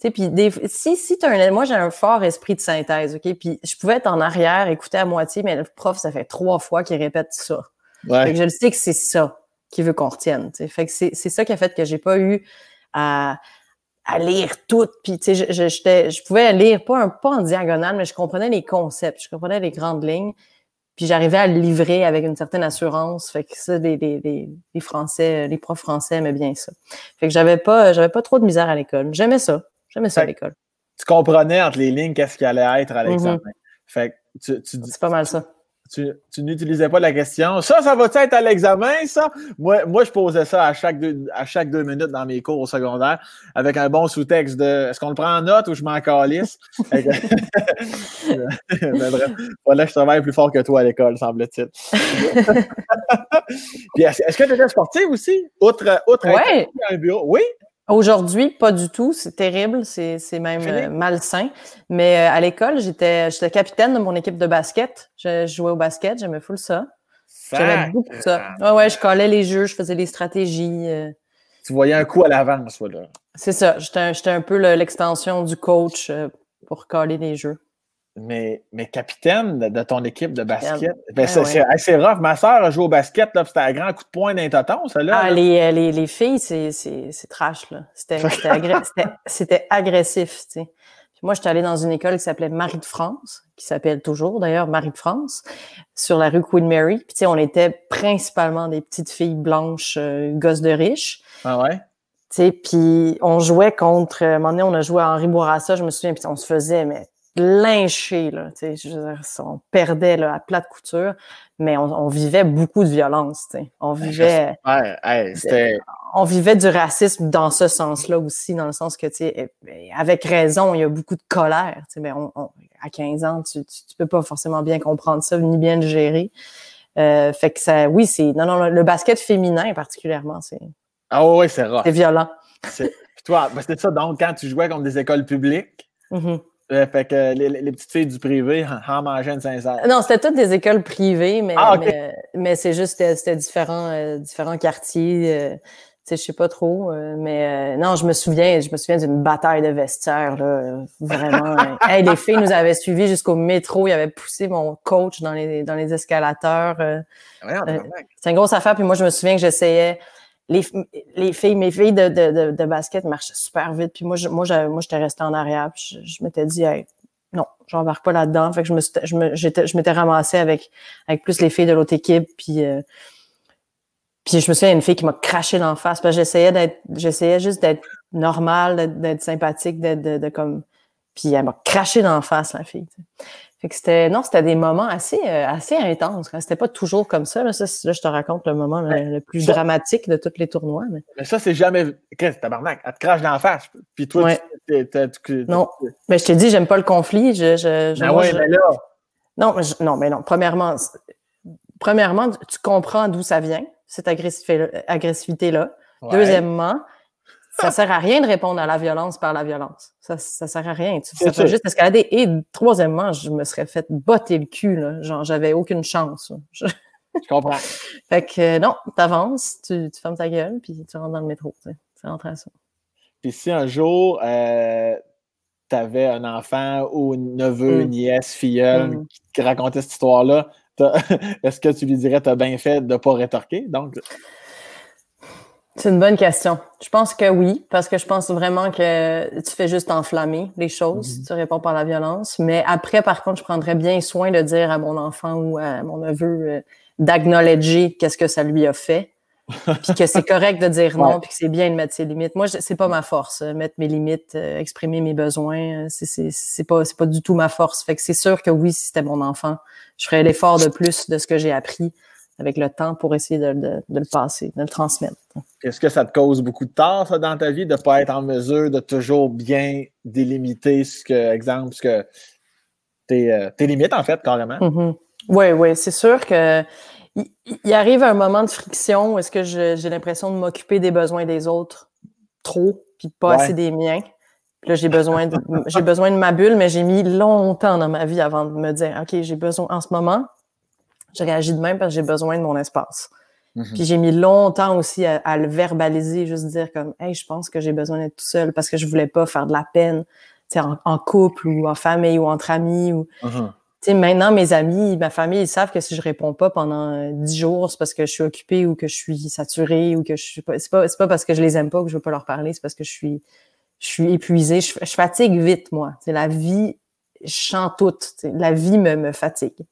Puis si, si as un, moi j'ai un fort esprit de synthèse, ok, puis je pouvais être en arrière, écouter à moitié, mais le prof ça fait trois fois qu'il répète ça. Fait que je le sais que c'est ça qu'il veut qu'on retienne. Fait que c'est ça qui a fait que j'ai pas eu à, à lire tout. Puis, tu sais, je, je, je, pouvais lire pas, un, pas en diagonale, mais je comprenais les concepts, je comprenais les grandes lignes. Puis j'arrivais à le livrer avec une certaine assurance. Fait que ça, les, les, les, Français, les profs français aimaient bien ça. Fait que j'avais pas, j'avais pas trop de misère à l'école. J'aimais ça. J'aimais ça à l'école. Tu comprenais entre les lignes qu'est-ce qui allait être à l'examen. Mm-hmm. Fait que tu, tu C'est pas mal ça tu, n'utilisais pas la question. Ça, ça va être à l'examen, ça? Moi, moi, je posais ça à chaque, deux, à chaque deux minutes dans mes cours au secondaire avec un bon sous-texte de est-ce qu'on le prend en note ou je m'en calisse? Voilà, je travaille plus fort que toi à l'école, semble-t-il. est-ce, que tu étais sportive aussi? Outre, outre ouais. un bureau? Oui? Aujourd'hui, pas du tout. C'est terrible. C'est, même euh, malsain. Mais euh, à l'école, j'étais, j'étais capitaine de mon équipe de basket. Je, jouais au basket. J'aimais full ça. J'aimais beaucoup ça. Ouais, ouais, je collais les jeux, je faisais les stratégies. Euh. Tu voyais un coup à l'avance, voilà. C'est ça. J'étais, j'étais un peu l'extension du coach pour coller les jeux mais, mais capitaine de, ton équipe de basket, ben, c'est assez rough. Ma soeur a joué au basket, c'était un grand coup de poing d'un toton, ça là. Ah, Les, euh, les, les, filles, c'est trash, là. C'était agressif, tu sais. moi, j'étais allée dans une école qui s'appelait Marie de France, qui s'appelle toujours d'ailleurs Marie de France, sur la rue Queen Mary. Puis, tu sais, on était principalement des petites filles blanches, euh, gosses de riches. Ah ouais? Tu sais, puis on jouait contre, à un moment donné, on a joué à Henri Bourassa, je me souviens, puis on se faisait, mais lynché, là, je veux dire, on perdait là, à plate couture, mais on, vivait beaucoup de violence. On vivait, on vivait du racisme dans ce sens-là aussi, dans le sens que, eh, ben, avec raison, il y a beaucoup de colère. Mais on, à 15 ans, tu, tu, peux pas forcément bien comprendre ça, ni bien le gérer. Euh, fait que ça, oui, c'est, non, non, le basket féminin particulièrement, c'est. Ah oui, c'est rare. C'est violent. C'est, toi, ben, c'était ça, donc, quand tu jouais contre des écoles publiques, mm-hmm fait que les, petites filles du privé en mangeaient une sincère. Non, c'était toutes des écoles privées, mais, ah, mais, c'est juste c'était différents, euh, différents quartiers. Euh, tu sais, je sais pas trop, euh, mais non, je me souviens, je me souviens d'une bataille de vestiaire, là, vraiment. les filles nous avaient suivis jusqu'au métro, ils avaient poussé mon coach dans les, dans les escalateurs. c'est une grosse affaire, puis moi, je me souviens que j'essayais les, les filles, mes filles de, de, de, basket marchaient super vite. Puis moi, je, moi, moi, j'étais restée en arrière. Puis je, m'étais dit, hey, non, j'embarque pas là-dedans. Fait que je me, je me, je m'étais ramassée avec, avec plus les filles de l'autre équipe. Puis, euh, puis je me souviens, il y a une fille qui m'a craché d'en face. Parce j'essayais d'être, j'essayais juste d'être normale, d'être sympathique, d'être de, comme. Puis elle m'a craché d'en face, la fille. Fait que c'était non, c'était des moments assez euh, assez intenses. C'était pas toujours comme ça. Là, ça, là, je te raconte le moment le, plus dramatique de tous les tournois. Mais, ça, c'est jamais. Qu'est-ce tabarnak? Elle te crache dans la face. Puis toi, tu, Non. Mais je t'ai dit, j'aime pas le conflit. Je, je, ben ouais, mais là. Non, mais non, mais non. Premièrement, premièrement, tu comprends d'où ça vient, cette agressivité-là. Deuxièmement, ça sert à rien de répondre à la violence par la violence. Ça, ça sert à rien. Ça fait juste escalader. Et troisièmement, je me serais fait botter le cul. Là. Genre, j'avais aucune chance. Je... comprends. fait que non, t'avances, tu, tu fermes ta gueule, puis tu rentres dans le métro. C'est rentré à ça. Puis si un jour, euh, tu avais un enfant ou une neveu, mm. nièce, filleule mm. qui racontait cette histoire-là, est-ce que tu lui dirais t'as bien fait de ne pas rétorquer? Donc, c'est une bonne question. Je pense que oui, parce que je pense vraiment que tu fais juste enflammer les choses, mhm. tu réponds par la violence. Mais après, par contre, je prendrais bien soin de dire à mon enfant ou à mon neveu euh, d'acknowledger qu'est-ce que ça lui a fait, puis que c'est correct de dire non, puis que c'est bien de mettre ses limites. Moi, c'est pas ma force, euh, mettre mes limites, euh, exprimer mes besoins, c'est pas c'est pas du tout ma force. Fait que c'est sûr que oui, si c'était mon enfant, je ferais l'effort de plus de ce que j'ai appris avec le temps pour essayer de, le passer, de le transmettre. Est-ce que ça te cause beaucoup de tort, ça, dans ta vie, de ne pas être en mesure de toujours bien délimiter ce que, exemple, ce que tes, limites, en fait, carrément? Oui, mm-hmm. oui, c'est sûr que il, arrive un moment de friction où est-ce que j'ai l'impression de m'occuper des besoins des autres trop, puis pas assez des miens. Puis là, j'ai besoin de, j'ai besoin de ma bulle, mais j'ai mis longtemps dans ma vie avant de me dire, OK, j'ai besoin, en ce moment, je réagis de même parce que j'ai besoin de mon espace. Mm-hmm. Puis j'ai mis longtemps aussi à, le verbaliser, juste dire comme, hey, je pense que j'ai besoin d'être tout seul parce que je voulais pas faire de la peine, en, en couple ou en famille ou entre amis ou, sais, maintenant, mes amis, ma famille, ils savent que si je réponds pas pendant euh, dix jours, c'est parce que je suis occupée ou que je suis saturée ou que je suis pas. C'est pas, pas parce que je les aime pas que je veux pas leur parler, c'est parce que je suis, je suis épuisée. Je, fatigue vite, moi. C'est la vie, je chante toute. La vie me, me fatigue.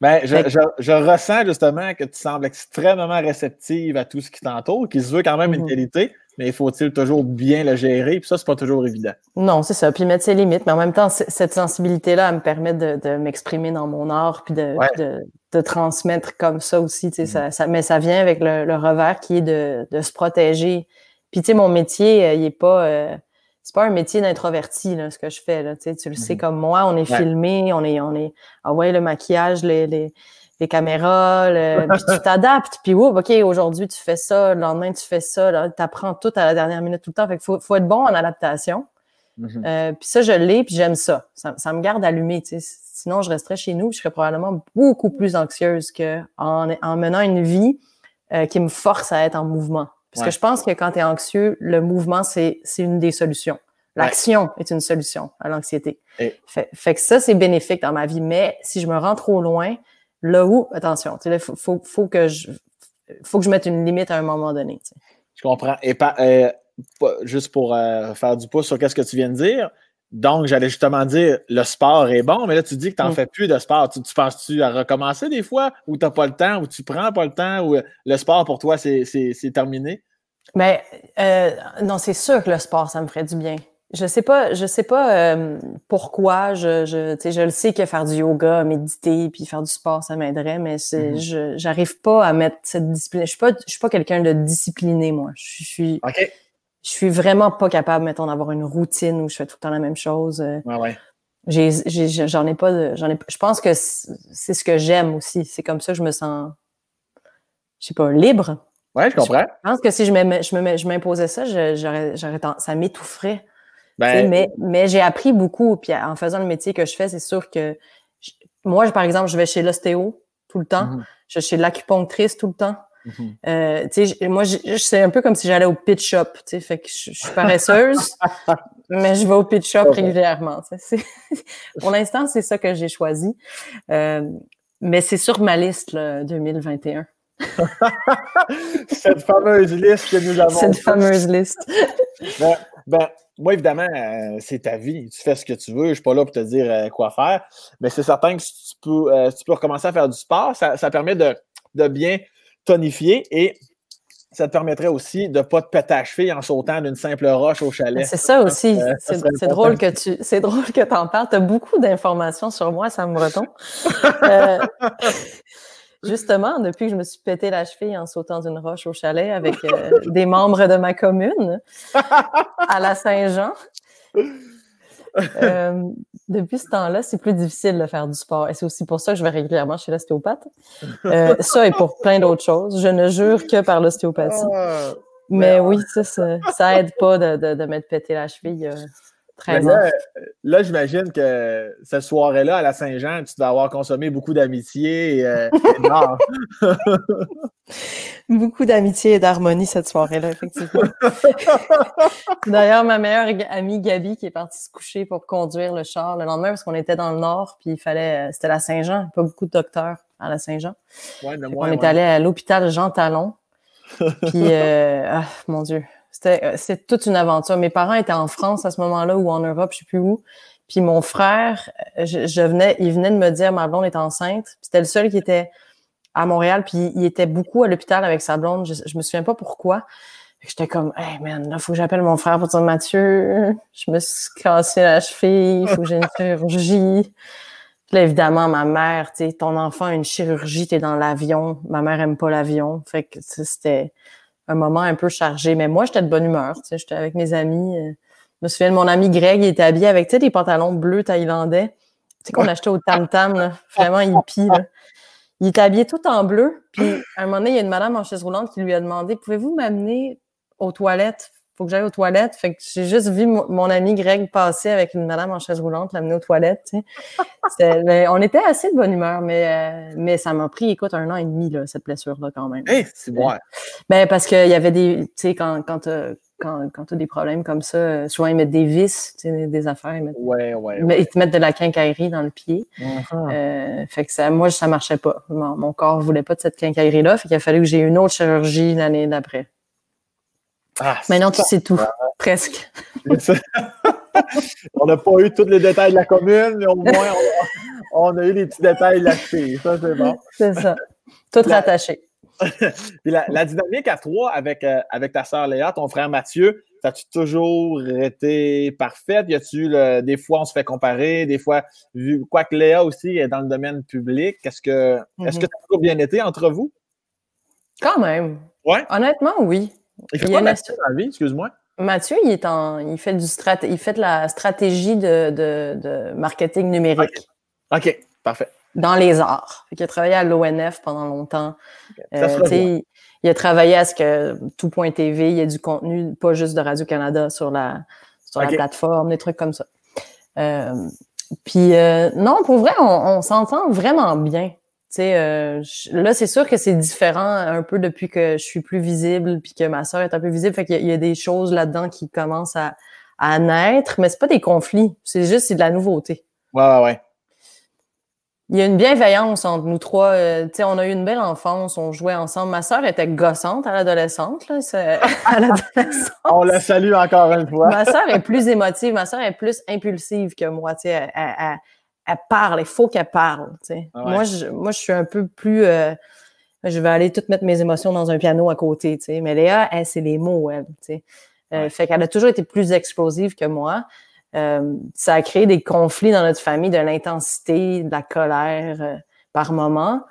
Ben, je, je, je, ressens justement que tu sembles extrêmement réceptive à tout ce qui t'entoure, qui se veut quand même une mmh qualité, mais faut-il toujours bien le gérer? Puis ça, c'est pas toujours évident. Non, c'est ça. Puis mettre ses limites. Mais en même temps, cette sensibilité-là, elle me permet de, de m'exprimer dans mon art, puis de, de, de, transmettre comme ça aussi. Tu sais, ça, ça, mais ça vient avec le, le revers qui est de, de se protéger. Puis tu sais, mon métier, euh, il est pas. Euh, c'est pas un métier d'introverti, là, ce que je fais. Là, tu, sais, tu le sais mm-hmm. comme moi, on est filmé, on est, on est. Ah ouais, le maquillage, les, les les caméras, puis tu t'adaptes, puis ouh, OK, aujourd'hui tu fais ça, le lendemain tu fais ça, tu apprends tout à la dernière minute tout le temps. Fait qu'il faut, faut être bon en adaptation. Mm-hmm. Euh, puis ça, je l'ai, puis j'aime ça. ça. me garde allumé, tu sais. Sinon, je resterais chez nous, je serais probablement beaucoup plus anxieuse que en, en menant une vie euh, qui me force à être en mouvement. Parce que je pense que quand tu es anxieux, le mouvement, c'est une des solutions. L'action est une solution à l'anxiété. Fait, fait, que ça, c'est bénéfique dans ma vie. Mais si je me rends trop loin, là où, attention, il faut, faut, que je faut que je mette une limite à un moment donné. Je comprends. Et pas, euh, juste pour euh, faire du pouce sur ce que tu viens de dire, donc j'allais justement dire le sport est bon, mais là tu dis que tu n'en mm. fais plus de sport. Tu, penses-tu à recommencer des fois ou tu n'as pas le temps ou tu prends pas le temps ou le sport pour toi c'est terminé? Mais ben, euh, non, c'est sûr que le sport, ça me ferait du bien je sais pas, je sais pas euh, pourquoi. Je, je, je le sais que faire du yoga, méditer, puis faire du sport, ça m'aiderait, mais mm-hmm. je, j'arrive pas à mettre cette discipline. Je suis pas, je suis pas quelqu'un de discipliné, moi. Je suis, je suis vraiment pas capable, mettons, d'avoir une routine où je fais tout le temps la même chose. Euh. Ouais, ouais. J'en ai pas de, j'en ai, je pense que c'est ce que j'aime aussi. C'est comme ça que je me sens, je sais pas, libre. Ouais, je comprends. Je pense que si je m'imposais ça, j'aurais, j'aurais, ça m'étoufferait. Ben, mais mais j'ai appris beaucoup. Puis en faisant le métier que je fais, c'est sûr que moi, par exemple, je vais chez l'ostéo tout le temps. Mm-hmm. Je suis chez l'acupunctrice tout le temps. Mm-hmm. euh, moi, c'est un peu comme si j'allais au pit shop. Fait que je, suis paresseuse, mais je vais au pit shop régulièrement. Pour l'instant, c'est ça que j'ai choisi. Euh, mais c'est sur ma liste là, 2021. Cette fameuse liste que nous avons. Cette fameuse liste. ben, ben moi, évidemment, euh, c'est ta vie. Tu fais ce que tu veux. Je ne suis pas là pour te dire euh, quoi faire. Mais c'est certain que si tu peux, euh, tu peux recommencer à faire du sport, ça, permet de, bien tonifier et ça te permettrait aussi de ne pas te péter à cheville en sautant d'une simple roche au chalet. C'est ça aussi. c'est drôle que tu c'est drôle que en parles. Tu as beaucoup d'informations sur moi, ça me Breton. Justement, depuis que je me suis pété la cheville en sautant d'une roche au chalet avec euh, des membres de ma commune à la Saint-Jean, euh, depuis ce temps-là, c'est plus difficile de faire du sport. Et c'est aussi pour ça que je vais régulièrement chez l'ostéopathe. Euh, ça et pour plein d'autres choses. Je ne jure que par l'ostéopathie. Ah, Mais oui, ça, ça, aide pas de, de, de m'être pété la cheville là, j'imagine que cette soirée-là, à la Saint-Jean, tu dois avoir consommé beaucoup d'amitié et, euh, beaucoup d'amitié et d'harmonie cette soirée-là, effectivement. D'ailleurs, ma meilleure amie Gabi qui est partie se coucher pour conduire le char le lendemain parce qu'on était dans le nord, puis il fallait, euh, c'était la Saint-Jean, pas beaucoup de docteurs à la Saint-Jean. on est allé à l'hôpital Jean Talon. Puis, euh, ah, mon Dieu, euh, c'était toute une aventure. Mes parents étaient en France à ce moment-là ou en Europe, je sais plus où. Puis mon frère, euh, je, venais, il venait de me dire ma blonde est enceinte. C'était le seul qui était à Montréal, puis il était beaucoup à l'hôpital avec sa blonde. Je, je me souviens pas pourquoi. J'étais comme, hey man, là, faut que j'appelle mon frère pour dire Mathieu, je me suis cassé la cheville, il faut que j'ai une chirurgie. Puis là, évidemment, ma mère, tu sais, ton enfant a une chirurgie, t'es dans l'avion. Ma mère aime pas l'avion. Fait que c'était un moment un peu chargé. Mais moi, j'étais de bonne humeur. Tu sais, j'étais avec mes amis. Euh, je me souviens de mon ami Greg, il était habillé avec tu sais, des pantalons bleus thaïlandais. sais, qu'on achetait au Tam Tam, vraiment hippie. Là. Il était habillé tout en bleu. Puis, à un moment donné, il y a une madame en chaise roulante qui lui a demandé Pouvez-vous m'amener aux toilettes faut que j'aille aux toilettes. Fait que j'ai juste vu mon ami Greg passer avec une madame en chaise roulante, l'amener aux toilettes. on était assez de bonne humeur, mais, euh, mais ça m'a pris, écoute, un an et demi, là, cette blessure-là, quand même. Hey, c'est bon. Ben, parce qu'il y avait des. Tu sais, quand, quand, quand, quand tu as des problèmes comme ça, euh, souvent ils mettent des vis, des affaires. Ils, mettent, ouais, ouais, ils te mettent de la quincaillerie dans le pied. Uh-huh. Euh, fait que ça, moi, ça marchait pas. Mon, mon corps voulait pas de cette quincaillerie-là. Fait qu'il a fallu que j'ai une autre chirurgie l'année d'après. Ah, Maintenant, tu sais tout, presque. on n'a pas eu tous les détails de la commune, mais au moins, on a, eu les petits détails la fille. Ça, c'est bon. C'est ça. Tout rattaché. Puis la, dynamique à trois avec, euh, avec ta sœur Léa, ton frère Mathieu, ça a-tu toujours été parfaite? Y a-tu des fois on se fait comparer, des fois, vu, quoique Léa aussi est dans le domaine public, est-ce que, est-ce que mm-hmm. ça a toujours bien été entre vous? Quand même. Ouais. Honnêtement, oui. Il fait quoi Mathieu? Dans la vie, excuse-moi? Mathieu, il, est en, il, fait du strat, il fait de la stratégie de, de, de marketing numérique. OK, parfait. Dans les arts. il a travaillé à l'ONF pendant longtemps. Euh, il a travaillé à ce que tout.tv, il y ait du contenu, pas juste de Radio-Canada sur la, sur la plateforme, des trucs comme ça. Euh, puis euh, non, pour vrai, on, on s'entend vraiment bien. Euh, là, c'est sûr que c'est différent un peu depuis que je suis plus visible puis que ma soeur est un peu visible. Fait qu'il y, a des choses là-dedans qui commencent à, à naître, mais c'est pas des conflits. C'est juste, c'est de la nouveauté. Ouais, ouais, ouais. Il y a une bienveillance entre nous trois. Euh, on a eu une belle enfance, on jouait ensemble. Ma soeur était gossante à l'adolescente. à l'adolescence. on la salue encore une fois. ma soeur est plus émotive, ma soeur est plus impulsive que moi. Elle, elle, elle parle, il faut qu'elle parle. Ah moi, je, moi, je suis un peu plus. Euh, je vais aller toutes mettre mes émotions dans un piano à côté. Mais Léa, elle, c'est les mots, elle. Euh, fait qu'elle a toujours été plus explosive que moi. Euh, ça a créé des conflits dans notre famille, de l'intensité, de la colère par moment.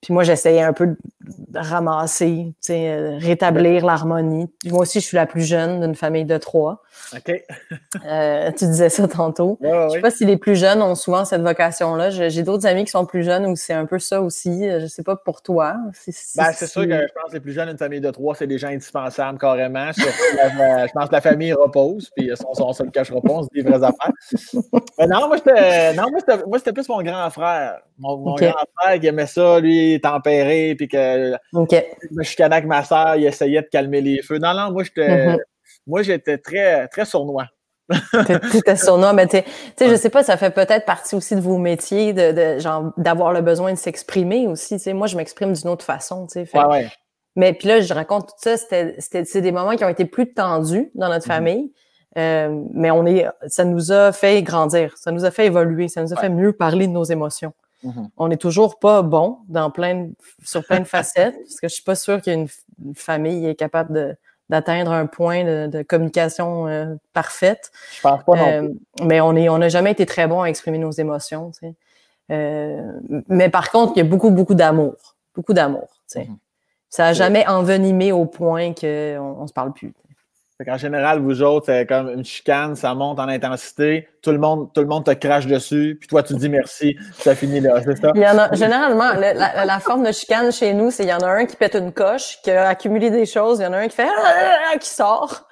Puis moi, j'essayais un peu de ramasser, euh, rétablir l'harmonie. Moi aussi, je suis la plus jeune d'une famille de trois. OK. euh, tu disais ça tantôt. Je je sais pas si les plus jeunes ont souvent cette vocation-là. J'ai d'autres amis qui sont plus jeunes où c'est un peu ça aussi. Je sais pas pour toi. Ben, c'est sûr que je pense que les plus jeunes d'une famille de trois, c'est des gens indispensables carrément. je pense que la famille repose, puis son, son seul cache repose, des vraies affaires. Mais non, moi, c'était plus mon grand frère. Mon, grand frère qui aimait ça, lui, tempéré, puis que je chicanais avec ma soeur, il essayait de calmer les feux. Non, non, moi, j'étais mm-hmm. Moi j'étais très, très sournois. T'étais sournois, mais tu sais, je sais pas, ça fait peut-être partie aussi de vos métiers, de, genre d'avoir le besoin de s'exprimer aussi. Tu moi, je m'exprime d'une autre façon. Tu sais, ouais, Mais puis là, je raconte tout ça, c'était c'est des moments qui ont été plus tendus dans notre mm-hmm. famille. Euh, mais on est, ça nous a fait grandir, ça nous a fait évoluer, ça nous a fait mieux parler de nos émotions. Mm-hmm. On n'est toujours pas bon dans plein sur plein de facettes, parce que je suis pas sûre qu'il y ait une, famille est capable d'atteindre un point de, communication euh, parfaite. Je pense pas non euh, Mais on est, on n'a jamais été très bon à exprimer nos émotions. Euh, mais par contre, il y a beaucoup, beaucoup d'amour. Beaucoup d'amour. Mm-hmm. Ça n'a jamais envenimé au point qu'on ne se parle plus. En général, vous autres, c'est comme une chicane, ça monte en intensité, tout le monde, tout le monde te crache dessus, puis toi, tu dis merci, ça finit là, c'est ça? Il y en a, généralement, la, forme de chicane chez nous, c'est il y en a un qui pète une coche, qui a accumulé des choses, il y en a un qui fait ah, qui sort.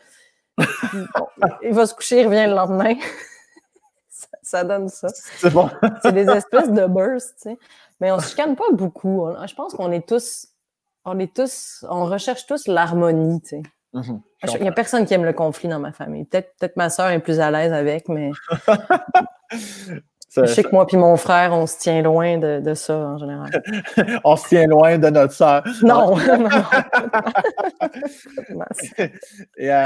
il va se coucher, il revient le lendemain. ça, donne ça. C'est bon. c'est des espèces de bursts, tu sais. Mais on se chicane pas beaucoup. Je pense qu'on est tous, on est tous, on recherche tous l'harmonie, tu sais. Mhm. Il n'y a personne qui aime le conflit dans ma famille. Peut-être peut ma soeur est plus à l'aise avec, mais je sais que moi et mon frère, on se tient loin de, ça en général. on se tient loin de notre soeur. Non, Et, euh,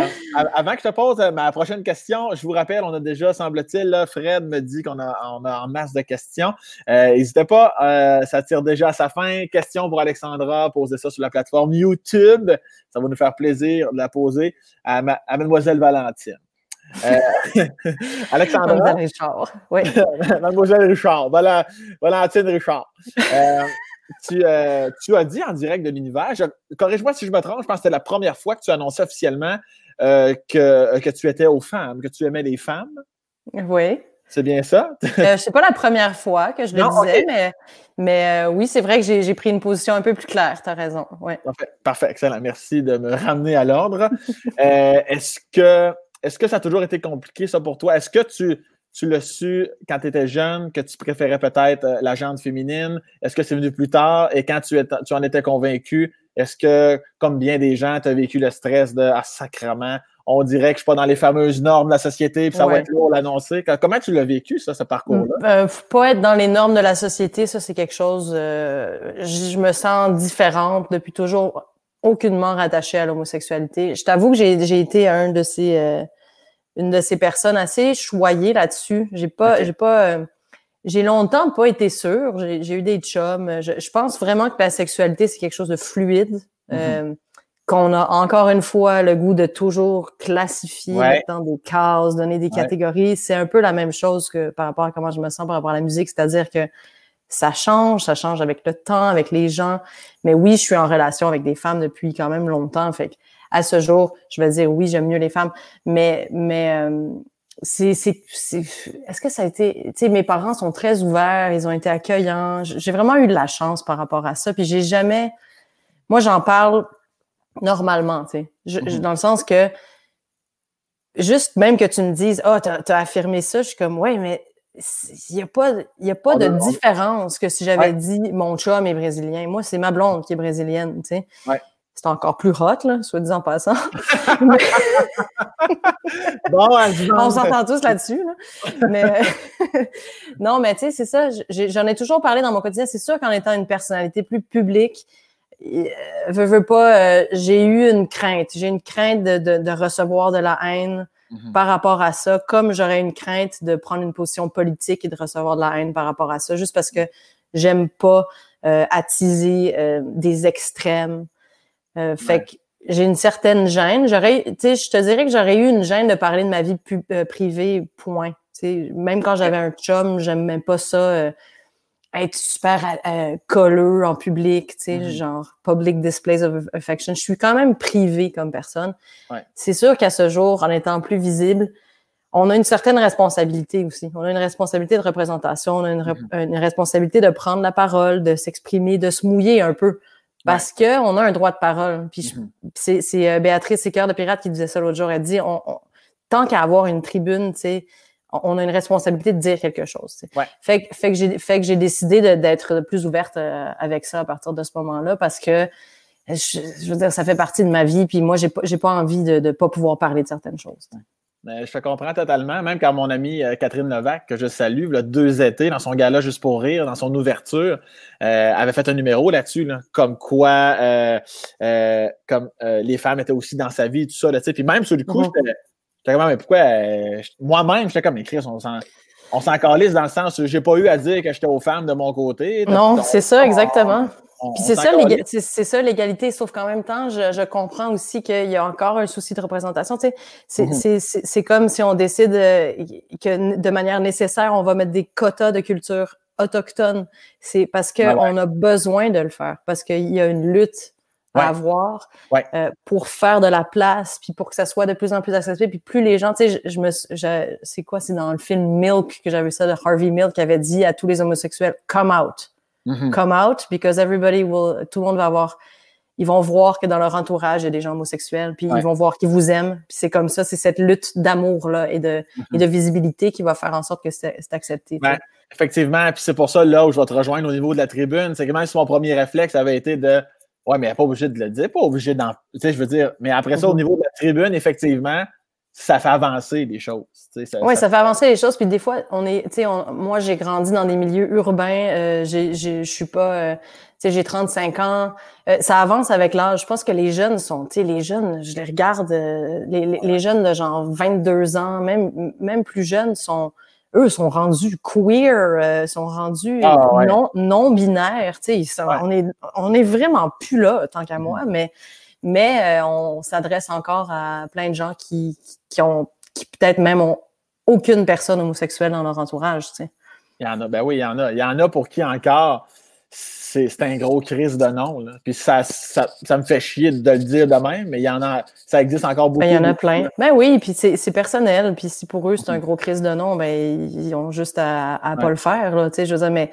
avant que je te pose euh, ma prochaine question, je vous rappelle, on a déjà, semble-t-il, Fred me dit qu'on a, on a en masse de questions. Euh, n'hésitez pas, ça tire déjà à sa fin. Question pour Alexandra, posez ça sur la plateforme YouTube. Ça va nous faire plaisir de la poser à, à Mademoiselle Valentine. Euh, Alexandra? Mademoiselle Richard. Oui. Mademoiselle Richard. Valentine Richard. Euh, euh, tu, as dit en direct de l'univers, corrige-moi si je me trompe, je pense que c'était la première fois que tu annonçais officiellement que, que tu étais aux femmes, que tu aimais les femmes. Oui. C'est bien ça? euh, c'est pas la première fois que je le disais, mais, mais euh, oui, c'est vrai que j'ai pris une position un peu plus claire, tu as raison. Ouais. Parfait, parfait, excellent. Merci de me ramener à l'ordre. Euh, est-ce que est-ce que ça a toujours été compliqué, ça, pour toi? Est-ce que tu, tu l'as su quand tu étais jeune, que tu préférais peut-être euh, la jante féminine? Est-ce que c'est venu plus tard? Et quand tu, tu en étais convaincu, est-ce que, comme bien des gens, tu as vécu le stress de Ah, sacrement, on dirait que je suis pas dans les fameuses normes de la société, puis ça va être lourd l'annoncer? Comment tu l'as vécu, ça, ce parcours-là? Euh, pas être dans les normes de la société, ça, c'est quelque chose. Euh, je me sens différente depuis toujours, aucunement rattachée à l'homosexualité. Je t'avoue que j'ai été un de ces, euh, une de ces personnes assez choyées là-dessus. J'ai pas, j'ai pas, euh, j'ai longtemps pas été sûre. J'ai eu des chums. Je, je, pense vraiment que la sexualité, c'est quelque chose de fluide. Mm-hmm qu'on a encore une fois le goût de toujours classifier dans des cases, donner des catégories. C'est un peu la même chose que par rapport à comment je me sens par rapport à la musique, c'est-à-dire que ça change, ça change avec le temps, avec les gens. Mais oui, je suis en relation avec des femmes depuis quand même longtemps. Fait à ce jour, je vais dire oui, j'aime mieux les femmes. Mais mais euh, c'est c'est est-ce que ça a été tu sais mes parents sont très ouverts, ils ont été accueillants. J'ai vraiment eu de la chance par rapport à ça. Puis j'ai jamais moi j'en parle normalement, tu sais. Mm-hmm. Dans le sens que, juste même que tu me dises, oh, t'as as affirmé ça, je suis comme, ouais, mais il n'y a pas, y a pas de différence que si j'avais dit mon chum est brésilien. Moi, c'est ma blonde qui est brésilienne, tu sais. C'est encore plus hot, là, soit disant en passant. bon, On s'entend tous là-dessus. Mais non, mais tu sais, c'est ça. J'en ai, toujours parlé dans mon quotidien. C'est sûr qu'en étant une personnalité plus publique, euh, veux, veux pas, euh, j'ai eu une crainte. J'ai une crainte de, de, de, recevoir de la haine mhm. par rapport à ça, comme j'aurais une crainte de prendre une position politique et de recevoir de la haine par rapport à ça, juste parce que j'aime pas euh, attiser euh, des extrêmes. fait que j'ai une certaine gêne. J'aurais, tu sais, je te dirais que j'aurais eu une gêne de parler de ma vie privée, point. sais même quand j'avais un chum, j'aimais pas ça être super euh, colleux en public, tu sais, mm-hmm. genre public displays of affection. Je suis quand même privée comme personne. C'est sûr qu'à ce jour, en étant plus visible, on a une certaine responsabilité aussi. On a une responsabilité de représentation, on a une, mm-hmm. responsabilité de prendre la parole, de s'exprimer, de se mouiller un peu. Parce que on a un droit de parole. Puis mm-hmm. c'est euh, Béatrice Sécœur de Pirate qui disait ça l'autre jour. Elle dit on, tant qu'à avoir une tribune, tu sais, on a une responsabilité de dire quelque chose. Fait, fait que j'ai fait que j'ai décidé d'être plus ouverte euh, avec ça à partir de ce moment-là parce que je, veux dire ça fait partie de ma vie puis moi j'ai pas j'ai pas envie de ne pas pouvoir parler de certaines choses. Mais je te comprends totalement, même quand mon amie euh, Catherine Levac, que je salue, là, deux étés, dans son gala Juste pour rire, dans son ouverture, euh, avait fait un numéro là-dessus, là, comme quoi comme les femmes étaient aussi dans sa vie, tout ça. Là, puis même sur le coup, mm-hmm mais pourquoi euh, moi-même, j'étais comme écrit, on s'en. On s'en calisse dans le sens où j'ai pas eu à dire que j'étais aux femmes de mon côté. Non, c'est ça, exactement. Puis c'est ça, c'est ça l'égalité, sauf qu'en même temps, je, comprends aussi qu'il y a encore un souci de représentation. Tu sais, c'est comme si on décide euh, que de manière nécessaire, on va mettre des quotas de culture autochtone. C'est parce qu'on a besoin de le faire, parce qu'il y a une lutte à avoir euh, pour faire de la place, puis pour que ça soit de plus en plus accessible, puis plus les gens, tu sais, je, me, c'est quoi, c'est dans le film Milk que j'avais ça de Harvey Milk qui avait dit à tous les homosexuels, come out, mm-hmm. come out, because everybody will, tout le monde va avoir, ils vont voir que dans leur entourage il y a des gens homosexuels, puis ils vont voir qu'ils vous aiment, puis c'est comme ça, c'est cette lutte d'amour là et de et mm-hmm. de visibilité qui va faire en sorte que c'est accepté. Effectivement, puis c'est pour ça là où je vais te rejoindre au niveau de la tribune, c'est que même si mon premier réflexe avait été de Ouais, mais elle n'est pas obligée de le dire, pas obligée d'en. Tu sais, je veux dire, mais après ça, au mhm. niveau de la tribune, effectivement, ça fait avancer les choses. oui, ça... fait avancer les choses. Puis des fois, on est, tu sais, moi, j'ai grandi dans des milieux urbains. Euh, je suis pas, euh, tu sais, j'ai 35 ans. Euh, ça avance avec l'âge. Je pense que les jeunes sont, tu sais, les jeunes, je les regarde, euh, les, les, jeunes de genre 22 ans, même, même plus jeunes, sont, eux sont rendus queer, euh, sont rendus ah, non, non binaires. Tu sais, on est on est vraiment plus là tant qu'à moi, mm. mais mais euh, on s'adresse encore à plein de gens qui qui ont qui peut-être même ont aucune personne homosexuelle dans leur entourage. Tu sais. Il y en a, ben oui, il y en a. Il y en a pour qui encore c'est un gros crise de nom. Là. Puis ça, ça, me fait chier de le dire de même, mais il y en a, ça existe encore beaucoup. Ben, il y en a plein. Ben oui, puis c'est personnel. Puis si pour eux, c'est un gros crise de nom, ben ils ont juste à, ne pas le faire. Là, je veux dire, mais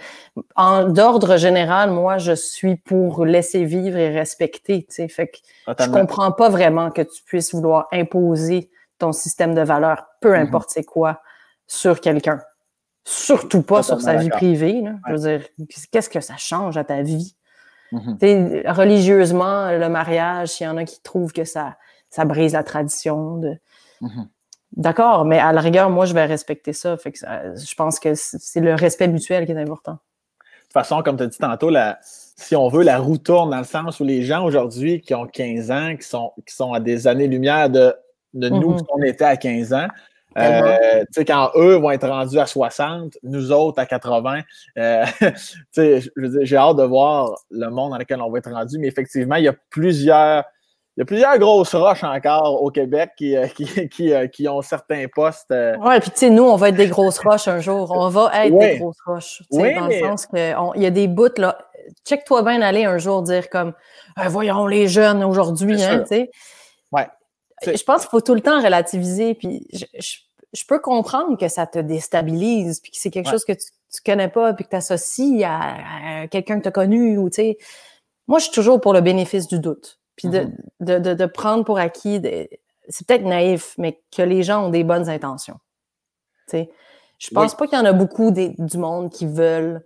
d'ordre général, moi, je suis pour laisser vivre et respecter. Fait que je comprends pas vraiment que tu puisses vouloir imposer ton système de valeurs, peu mm-hmm. importe c'est quoi, sur quelqu'un. Surtout pas sur sa vie privée. Je veux dire, qu'est-ce que ça change à ta vie? Mm-hmm. Religieusement, le mariage, s'il y en a qui trouvent que ça, ça brise la tradition. De... Mm-hmm. D'accord, mais à la rigueur, moi, je vais respecter ça. Fait que je pense que c'est le respect mutuel qui est important. De toute façon, comme tu as dit tantôt, la, si on veut, la roue tourne dans le sens où les gens aujourd'hui qui ont 15 ans, qui sont, qui sont à des années-lumière de, de nous, mm-hmm. qu'on était à 15 ans, euh, quand eux vont être rendus à 60, nous autres à 80, euh, j'ai hâte de voir le monde dans lequel on va être rendu, mais effectivement, il y a plusieurs. Il y a plusieurs grosses roches encore au Québec qui, euh, qui, euh, qui, ont certains postes. Oui, puis tu sais, nous, on va être des grosses roches un jour. On va être des grosses roches. Oui, dans le sens qu'il y a des bouts, là. Check-toi bien aller un jour dire comme Voyons les jeunes aujourd'hui, hein, tu sais. Ouais. Je pense qu'il faut tout le temps relativiser. Puis je, je peux comprendre que ça te déstabilise, puis que c'est quelque chose que tu, tu connais pas, puis que tu associes à, quelqu'un que tu as connu, ou tu sais. Moi, je suis toujours pour le bénéfice du doute. Puis de, mm-hmm. de, de, prendre pour acquis, c'est peut-être naïf, mais que les gens ont des bonnes intentions. Tu sais. Je pense pas qu'il y en a beaucoup du monde qui veulent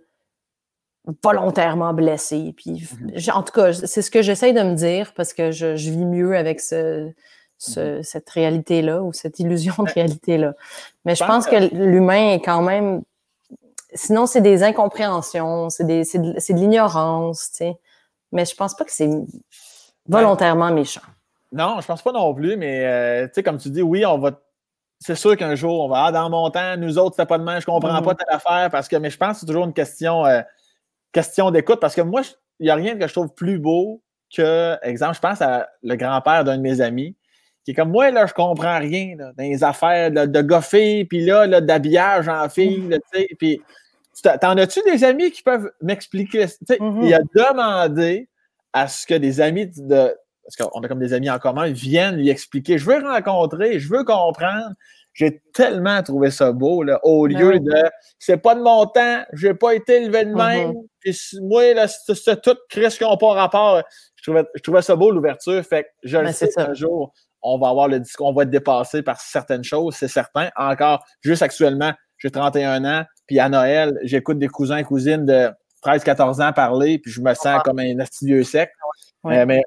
volontairement blesser. Puis, mm-hmm. en tout cas, c'est ce que j'essaye de me dire parce que je, je vis mieux avec ce, Mm-hmm. cette réalité-là ou cette illusion de réalité-là. Mais je pense que l'humain est quand même. Sinon, c'est des incompréhensions, c'est de, l'ignorance, tu sais. Mais je pense pas que c'est volontairement méchant. Non, je pense pas non plus, mais euh, tu sais, comme tu dis, oui, on va. C'est sûr qu'un jour, on va, ah, dans mon temps, nous autres, c'était pas de main, je comprends mm-hmm. pas telle affaire, parce que, mais je pense que c'est toujours une question, euh, question d'écoute, parce que moi, il n'y a rien que je trouve plus beau que, exemple, je pense à le grand-père d'un de mes amis, qui est comme moi, là, je comprends rien dans les affaires de, de goffer, puis là, d'habillage en fille, tu sais. Puis, t'en as-tu des amis qui peuvent m'expliquer? Mm-hmm. Il a demandé à ce que des amis de. Parce qu'on a comme des amis en commun, viennent lui expliquer. Je veux rencontrer, je veux comprendre. J'ai tellement trouvé ça beau, là, au ben lieu de c'est pas de mon temps, j'ai pas été élevé de même, mm-hmm. puis moi, là, c'est tout Chris qui n'ont pas rapport. Je trouvais, je trouvais ça beau, l'ouverture. Fait que je le ben, sais un jour, on va avoir le discours, on va être dépassé par certaines choses, c'est certain. Encore, juste actuellement, j'ai 31 ans, puis à Noël, j'écoute des cousins et cousines de 13-14 ans parler, puis je me sens comme un astidieux sec. Euh, mais,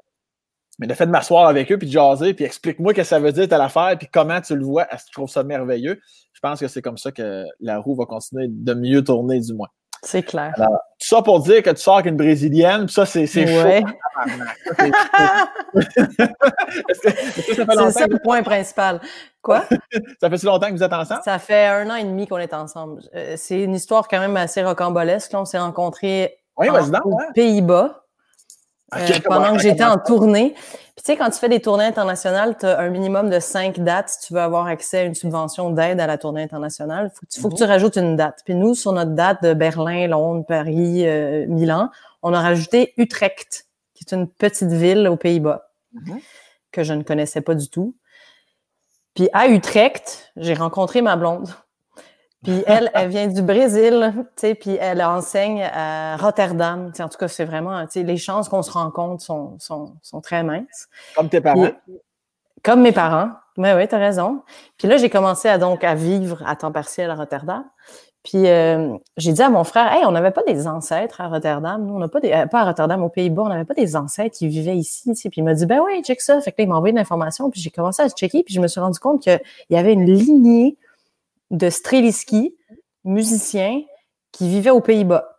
mais le fait de m'asseoir avec eux, puis de jaser, puis explique-moi ce que ça veut dire telle affaire, puis comment tu le vois, est-ce que tu trouves ça merveilleux? Je pense que c'est comme ça que la roue va continuer de mieux tourner, du moins. C'est clair. tout ça pour dire que tu sors avec une Brésilienne, ça, c'est chaud. c'est le point principal. Quoi? ça fait si longtemps que vous êtes ensemble? Ça fait un an et demi qu'on est ensemble. Euh, c'est une histoire quand même assez rocambolesque. on s'est rencontrés aux Pays-Bas. Euh, pendant que j'étais en tournée. Puis tu sais, quand tu fais des tournées internationales, tu as un minimum de cinq dates si tu veux avoir accès à une subvention d'aide à la tournée internationale. Il faut, que tu mhm. rajoutes une date. Puis nous, sur notre date de Berlin, Londres, Paris, euh, Milan, on a rajouté Utrecht, qui est une petite ville aux Pays-Bas, mhm. que je ne connaissais pas du tout. Puis à Utrecht, j'ai rencontré ma blonde. Puis elle, elle vient du Brésil, tu sais, puis elle enseigne à Rotterdam. en tout cas, c'est vraiment, tu sais, les chances qu'on se rencontre sont, sont, sont très minces. Comme tes parents. comme mes parents. Oui, oui, tu as raison. Puis là, j'ai commencé à donc à vivre à temps partiel à Rotterdam. Puis euh, j'ai dit à mon frère, hey, on n'avait pas des ancêtres à Rotterdam. Nous, on n'a pas des, euh, pas à Rotterdam, aux Pays-Bas, on n'avait pas des ancêtres qui vivaient ici. Tu sais. Puis il m'a dit, ben oui, check ça. Fait que là, il m'a envoyé l'information. Puis j'ai commencé à checker. Puis je me suis rendu compte qu'il y avait une lignée de Streliski, musicien, qui vivait aux Pays-Bas.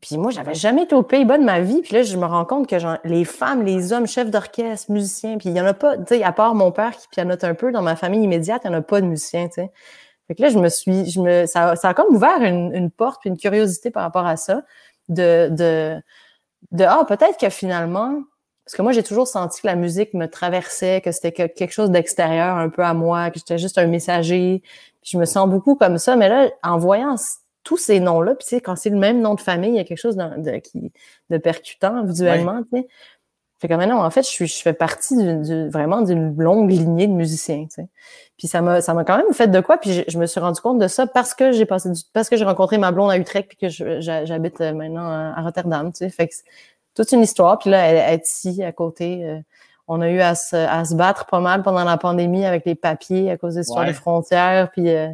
Puis moi, j'avais jamais été aux Pays-Bas de ma vie. Puis là, je me rends compte que les femmes, les hommes, chefs d'orchestre, musiciens, puis il y en a pas, tu sais, à part mon père qui pianote un peu, dans ma famille immédiate, il n'y en a pas de musiciens, tu sais. Fait que là, je me suis, je me, ça, ça a comme ouvert une, porte puis une curiosité par rapport à ça, de, de, de ah, peut-être que finalement, parce que moi, j'ai toujours senti que la musique me traversait, que c'était quelque chose d'extérieur un peu à moi, que j'étais juste un messager. je me sens beaucoup comme ça. Mais là, en voyant tous ces noms-là, puis tu sais, quand c'est le même nom de famille, il y a quelque chose de, qui, de percutant visuellement, tu sais. Fait que maintenant, en fait, je, suis, je fais partie du, vraiment d'une longue lignée de musiciens, tu sais. Puis ça m'a, ça m'a quand même fait de quoi, puis je, me suis rendu compte de ça parce que j'ai passé parce que j'ai rencontré ma blonde à Utrecht, puis que j'habite euh, maintenant à Rotterdam, tu sais. Fait que toute une histoire, puis là, elle, est ici, à côté. Euh, on a eu à se, à se battre pas mal pendant la pandémie avec les papiers à cause des histoires frontières, puis euh,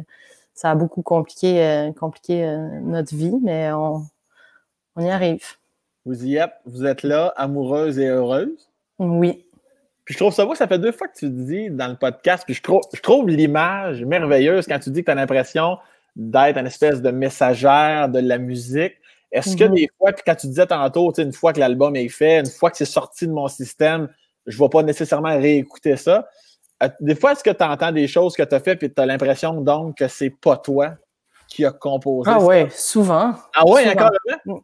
ça a beaucoup compliqué, compliqué notre vie, mais on, on y arrive. Vous y êtes, vous êtes là, amoureuse et heureuse? Oui. Puis je trouve ça beau, ça fait deux fois que tu dis dans le podcast, puis je trouve, je trouve l'image merveilleuse quand tu dis que tu as l'impression d'être une espèce de messagère de la musique. Est-ce que mhm. des fois, puis quand tu disais tantôt, une fois que l'album est fait, une fois que c'est sorti de mon système, je ne vais pas nécessairement réécouter ça. Euh, des fois, est-ce que tu entends des choses que tu as fait puis tu as l'impression donc que c'est pas toi qui a composé Ah oui, souvent. Ah oui, encore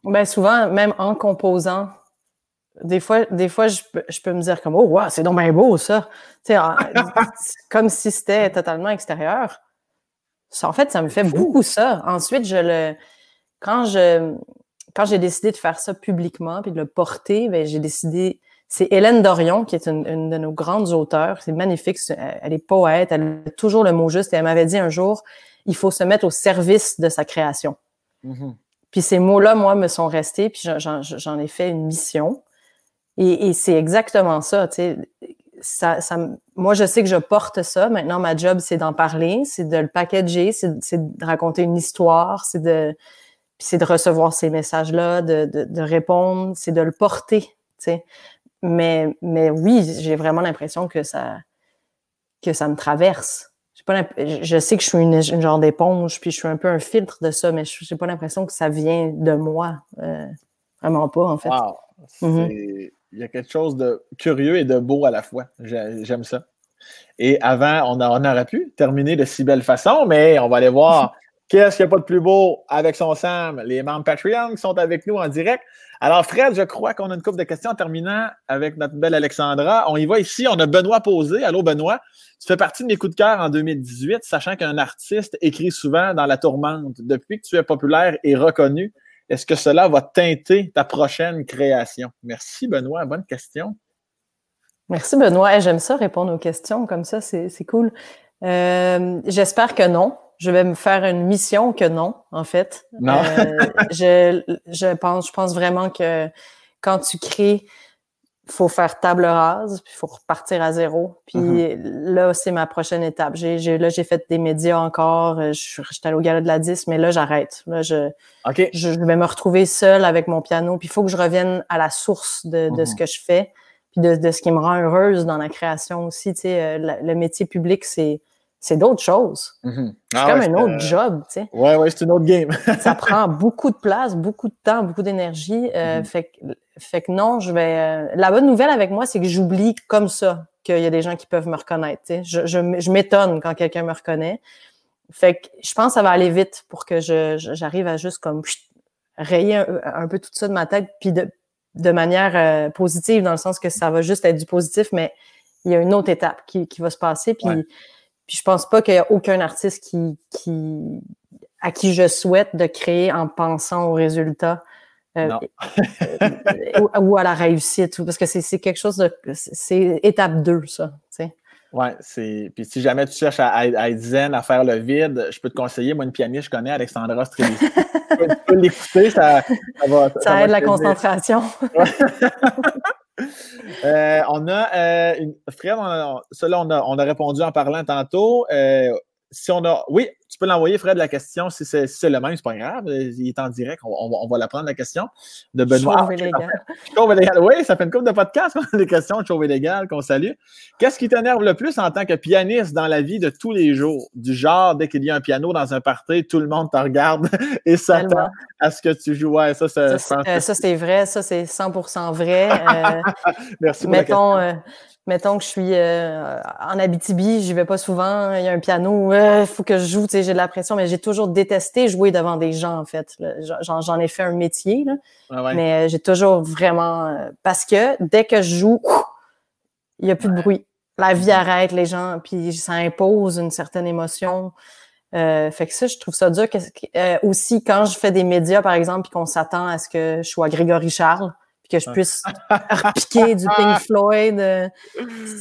Ben souvent, même en composant, des fois, des fois je, peux, je peux me dire comme Oh, wow, c'est donc bien beau ça. comme si c'était totalement extérieur. en fait, ça me fait beaucoup ça. Ensuite, je le quand je quand j'ai décidé de faire ça publiquement puis de le porter, ben, j'ai décidé. C'est Hélène Dorion, qui est une, une de nos grandes auteurs. C'est magnifique. Elle est poète. Elle a toujours le mot juste. Et elle m'avait dit un jour il faut se mettre au service de sa création. Mm-hmm. Puis ces mots-là, moi, me sont restés, puis j'en ai fait une mission. Et, c'est exactement ça, tu sais. Ça, ça, moi, je sais que je porte ça. Maintenant, ma job, c'est d'en parler, c'est de le packager, c'est de raconter une histoire, c'est de, c'est de recevoir ces messages-là, de, de, de, répondre, c'est de le porter, tu sais. Mais, mais oui, j'ai vraiment l'impression que ça, que ça me traverse je sais que je suis une, genre d'éponge, puis je suis un peu un filtre de ça, mais je n'ai pas l'impression que ça vient de moi. Euh, vraiment pas, en fait. Mm-hmm. Il y a quelque chose de curieux et de beau à la fois. J'aime ça. Et avant, on, on, aurait pu terminer de si belle façon, mais on va aller voir qu'est-ce qu'il n'y a pas de plus beau avec son Sam, les membres Patreon qui sont avec nous en direct. Alors, Fred, je crois qu'on a une couple de questions en terminant avec notre belle Alexandra. On y va ici. On a Benoît posé. Allô, Benoît. Tu fais partie de mes coups de cœur en 2018, sachant qu'un artiste écrit souvent dans la tourmente. Depuis que tu es populaire et reconnu, est-ce que cela va teinter ta prochaine création? Merci, Benoît. Bonne question. Merci, Benoît. J'aime ça répondre aux questions comme ça. C'est cool. Euh, j'espère que non je vais me faire une mission que non, en fait. Non. Euh, je, je, pense, je pense vraiment que quand tu crées, faut faire table rase, puis il faut repartir à zéro. Puis mm-hmm. là, c'est ma prochaine étape. J'ai, là, j'ai fait des médias encore. Je suis allée au gala de la 10, mais là, j'arrête. Là, je, je, vais me retrouver seule avec mon piano. Puis il faut que je revienne à la source de, de ce mm-hmm. que je fais, puis de, de, ce qui me rend heureuse dans la création aussi. Tu sais, euh, le métier public, c'est c'est d'autres choses. Mm-hmm. C'est ah comme un autre job, tu sais. Ouais, ouais, c'est une autre game. ça prend beaucoup de place, beaucoup de temps, beaucoup d'énergie. Euh, mm-hmm. fait, que, fait que non, je vais. Euh, la bonne nouvelle avec moi, c'est que j'oublie comme ça qu'il y a des gens qui peuvent me reconnaître. Tu sais. Je, je, je m'étonne quand quelqu'un me reconnaît. Fait que je pense que ça va aller vite pour que je, j'arrive à juste comme rayer un, peu tout ça de ma tête, puis de, de manière euh, positive, dans le sens que ça va juste être du positif, mais il y a une autre étape qui, qui va se passer. Puis puis je pense pas qu'il y a aucun artiste qui, qui, à qui je souhaite de créer en pensant au résultat. Euh, ou, à la réussite, parce que c'est quelque chose de. C'est étape 2, ça. Oui, c'est. Puis si jamais tu cherches à, être zen, à faire le vide, je peux te conseiller, moi, une pianiste, je connais, Alexandra Streliski. tu peux, l'écouter, ça, ça, va. Ça, aide la concentration. Euh, on a euh, une, Fred, on a, on a, on a répondu en parlant tantôt. Euh, si on a. Oui, tu peux l'envoyer, Fred, la question. Si c'est le même, c'est pas grave. Il est en direct. On, va la prendre, la question de Benoît. Chauve légal. Oui, ça fait une couple de podcasts des questions de Chauve légal qu'on salue. Qu'est-ce qui t'énerve le plus en tant que pianiste dans la vie de tous les jours? Du genre, dès qu'il y a un piano dans un party, tout le monde te regarde et s'attend à ce que tu joues. Ouais, ça, ça, c'est vrai. Ça, c'est 100% vrai. Euh, Merci pour mettons, la question. Euh, mettons que je suis euh, en Abitibi, j'y vais pas souvent, il y a un piano, il faut que je joue, tu sais, j'ai de la pression, mais j'ai toujours détesté jouer devant des gens, en fait. J'en ai fait un métier, là, ah mais euh, j'ai toujours vraiment... Euh, parce que dès que je joue, il y a plus de bruit. La vie arrête, les gens, puis ça impose une certaine émotion. Euh, fait que ça, je trouve ça dur. Que, euh, aussi, quand je fais des médias, par exemple, puis qu'on s'attend à ce que je sois Grégory Charles, puis que je puisse repiquer du Pink Floyd, euh,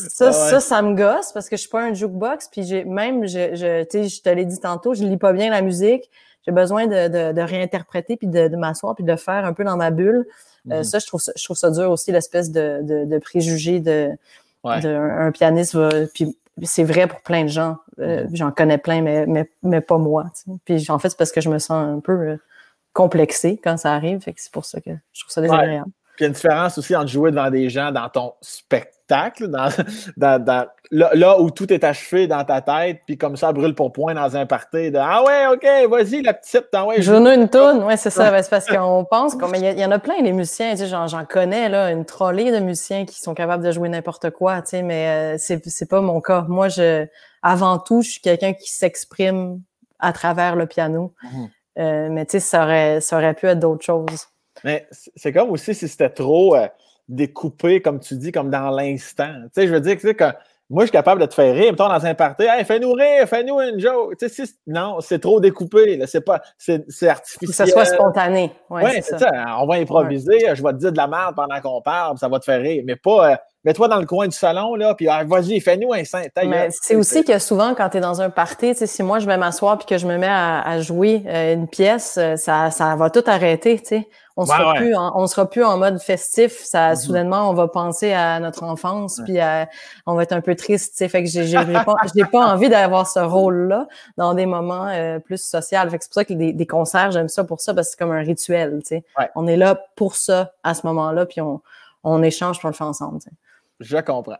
ça, ça, ça me gosse parce que je suis pas un jukebox. Puis j'ai même, je, je, je te l'ai dit tantôt, je lis pas bien la musique. J'ai besoin de, de, de, réinterpréter puis de, de m'asseoir puis de faire un peu dans ma bulle. Mm-hmm. ça, je trouve ça, je trouve ça dur aussi l'espèce de, de, de préjugé de, de un, pianiste va, puis c'est vrai pour plein de gens. Euh, mm-hmm. J'en connais plein, mais, mais, mais pas moi. Puis en fait, c'est parce que je me sens un peu euh, complexée quand ça arrive. Fait que c'est pour ça que je trouve ça désagréable. Il y a une différence aussi entre jouer devant des gens dans ton spectacle, dans, dans, là, où tout est achevé dans ta tête, puis comme ça, brûle pour point dans un party de Ah ouais, OK, vas-y, la petite, ouais, Joue une toune, ouais, c'est ça. c'est parce qu'on pense, mais il y, en a plein, les musiciens, tu sais, j'en connais, là, une trollée de musiciens qui sont capables de jouer n'importe quoi, tu sais, mais euh, c'est, pas mon cas. Moi, je, avant tout, je suis quelqu'un qui s'exprime à travers le piano. Mhm. Euh, mais tu sais, ça aurait, ça aurait pu être d'autres choses. Mais c'est comme aussi si c'était trop euh, découpé, comme tu dis, comme dans l'instant. Tu sais, je veux dire, tu sais, que moi, je suis capable de te faire rire. Mettons dans un party, hey, fais-nous rire, fais-nous une joke. Tu sais, non, c'est trop découpé. C'est pas, c'est, artificiel. Que ça soit spontané. Oui, ouais, c'est ça. On va improviser. Je vais te dire de la merde pendant qu'on parle, ça va te faire rire. Mais pas, euh, mets-toi dans le coin du salon, là, puis ah, vas-y, fais-nous un. Mais c'est aussi que souvent, quand tu es dans un party, si moi je vais m'asseoir puis que je me mets à, jouer euh, une pièce, euh, ça, ça va tout arrêter, tu sais. On sera plus on sera plus en mode festif. Ça, mm-hmm. soudainement, on va penser à notre enfance, puis on va être un peu triste. sais Fait que j'ai pas, pas envie d'avoir ce rôle-là dans des moments euh, plus sociaux. Fait que c'est pour ça que des, des concerts, j'aime ça pour ça parce que c'est comme un rituel. sais On est là pour ça à ce moment-là, puis on, on échange, on le fait ensemble. Je comprends.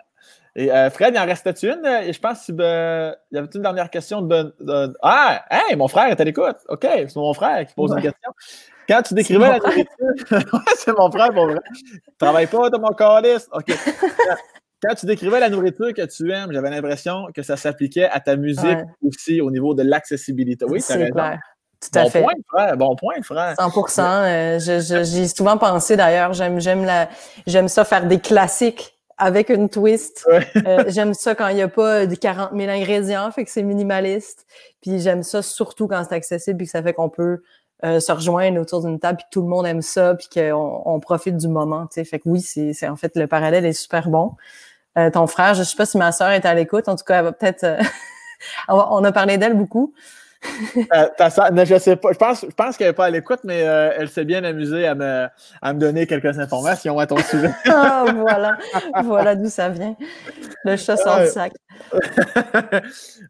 Et euh, Fred, il en restait une? Et je pense qu'il ben, y avait une dernière question de, Ah! Hey, mon frère est à l'écoute. OK, c'est mon frère qui pose une question. Quand tu décrivais la nourriture. c'est mon frère pour vrai. Travaille pas dans mon calice. OK. Quand tu décrivais la nourriture que tu aimes, j'avais l'impression que ça s'appliquait à ta musique aussi au niveau de l'accessibilité. Oui, c'est clair. Tout à bon fait. Point, frère. Bon point, frère. 100 euh, J'y ai souvent pensé d'ailleurs. J'aime ça faire des classiques avec une twist. Euh, j'aime ça quand il n'y a pas de 40 000 ingrédients, fait que c'est minimaliste. Puis j'aime ça surtout quand c'est accessible et que ça fait qu'on peut euh, se rejoindre autour d'une table puis que tout le monde aime ça puis qu'on on profite du moment. sais. Fait que oui, c'est en fait le parallèle est super bon. ton frère, je sais pas si ma sœur est à l'écoute. En tout cas, elle va peut-être. on a parlé d'elle beaucoup. Euh, je sais pas. Je pense, je pense qu'elle n'est pas à l'écoute, mais euh, elle s'est bien amusée à me, à me donner quelques informations à ton sujet. ah, voilà. Voilà d'où ça vient. Le chat sort du sac.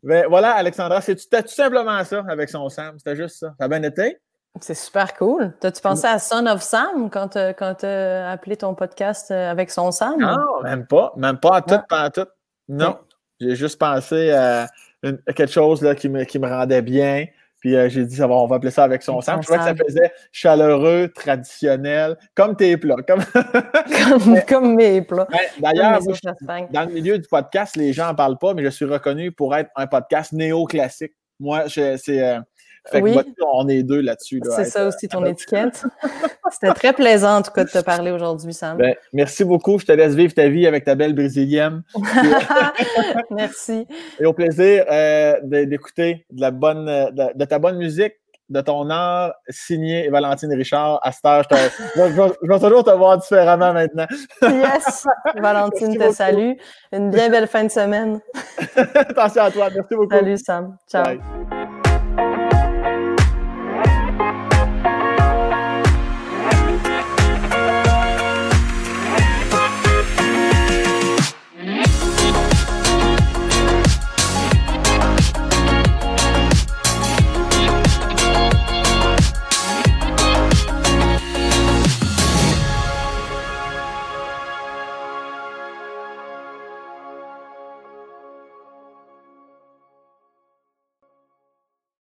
mais voilà, Alexandra, c'est tout simplement ça avec son Sam. C'était juste ça. Ça a bien été? C'est super cool. T'as-tu pensé à Son of Sam quand tu as appelé ton podcast euh, avec son Sam? Non, même pas. Même pas à tout, pas à tout. Non. J'ai juste pensé à quelque chose là, qui, me, qui me rendait bien. Puis euh, j'ai dit, ça va, on va appeler ça avec son sang. Je trouvais que ça faisait chaleureux, traditionnel, comme tes plats. Comme, comme, mes plats. D'ailleurs, dans le milieu du podcast, les gens n'en parlent pas, mais je suis reconnu pour être un podcast néo-classique. Moi, c'est euh, fait oui. on est deux là-dessus. c'est ça aussi ton étiquette. C'était très plaisant, en tout cas, de te parler aujourd'hui, Sam. Ben, merci beaucoup. Je te laisse vivre ta vie avec ta belle brésilienne. merci. Et au plaisir euh, d'écouter de, la bonne, de, ta bonne musique, de ton art, signé Valentine Richard. À ce âge, je, je, vais toujours te voir différemment maintenant. yes! Valentine te salue. Une bien belle fin de semaine. Attention à toi. Merci beaucoup. Salut, Sam. Ciao.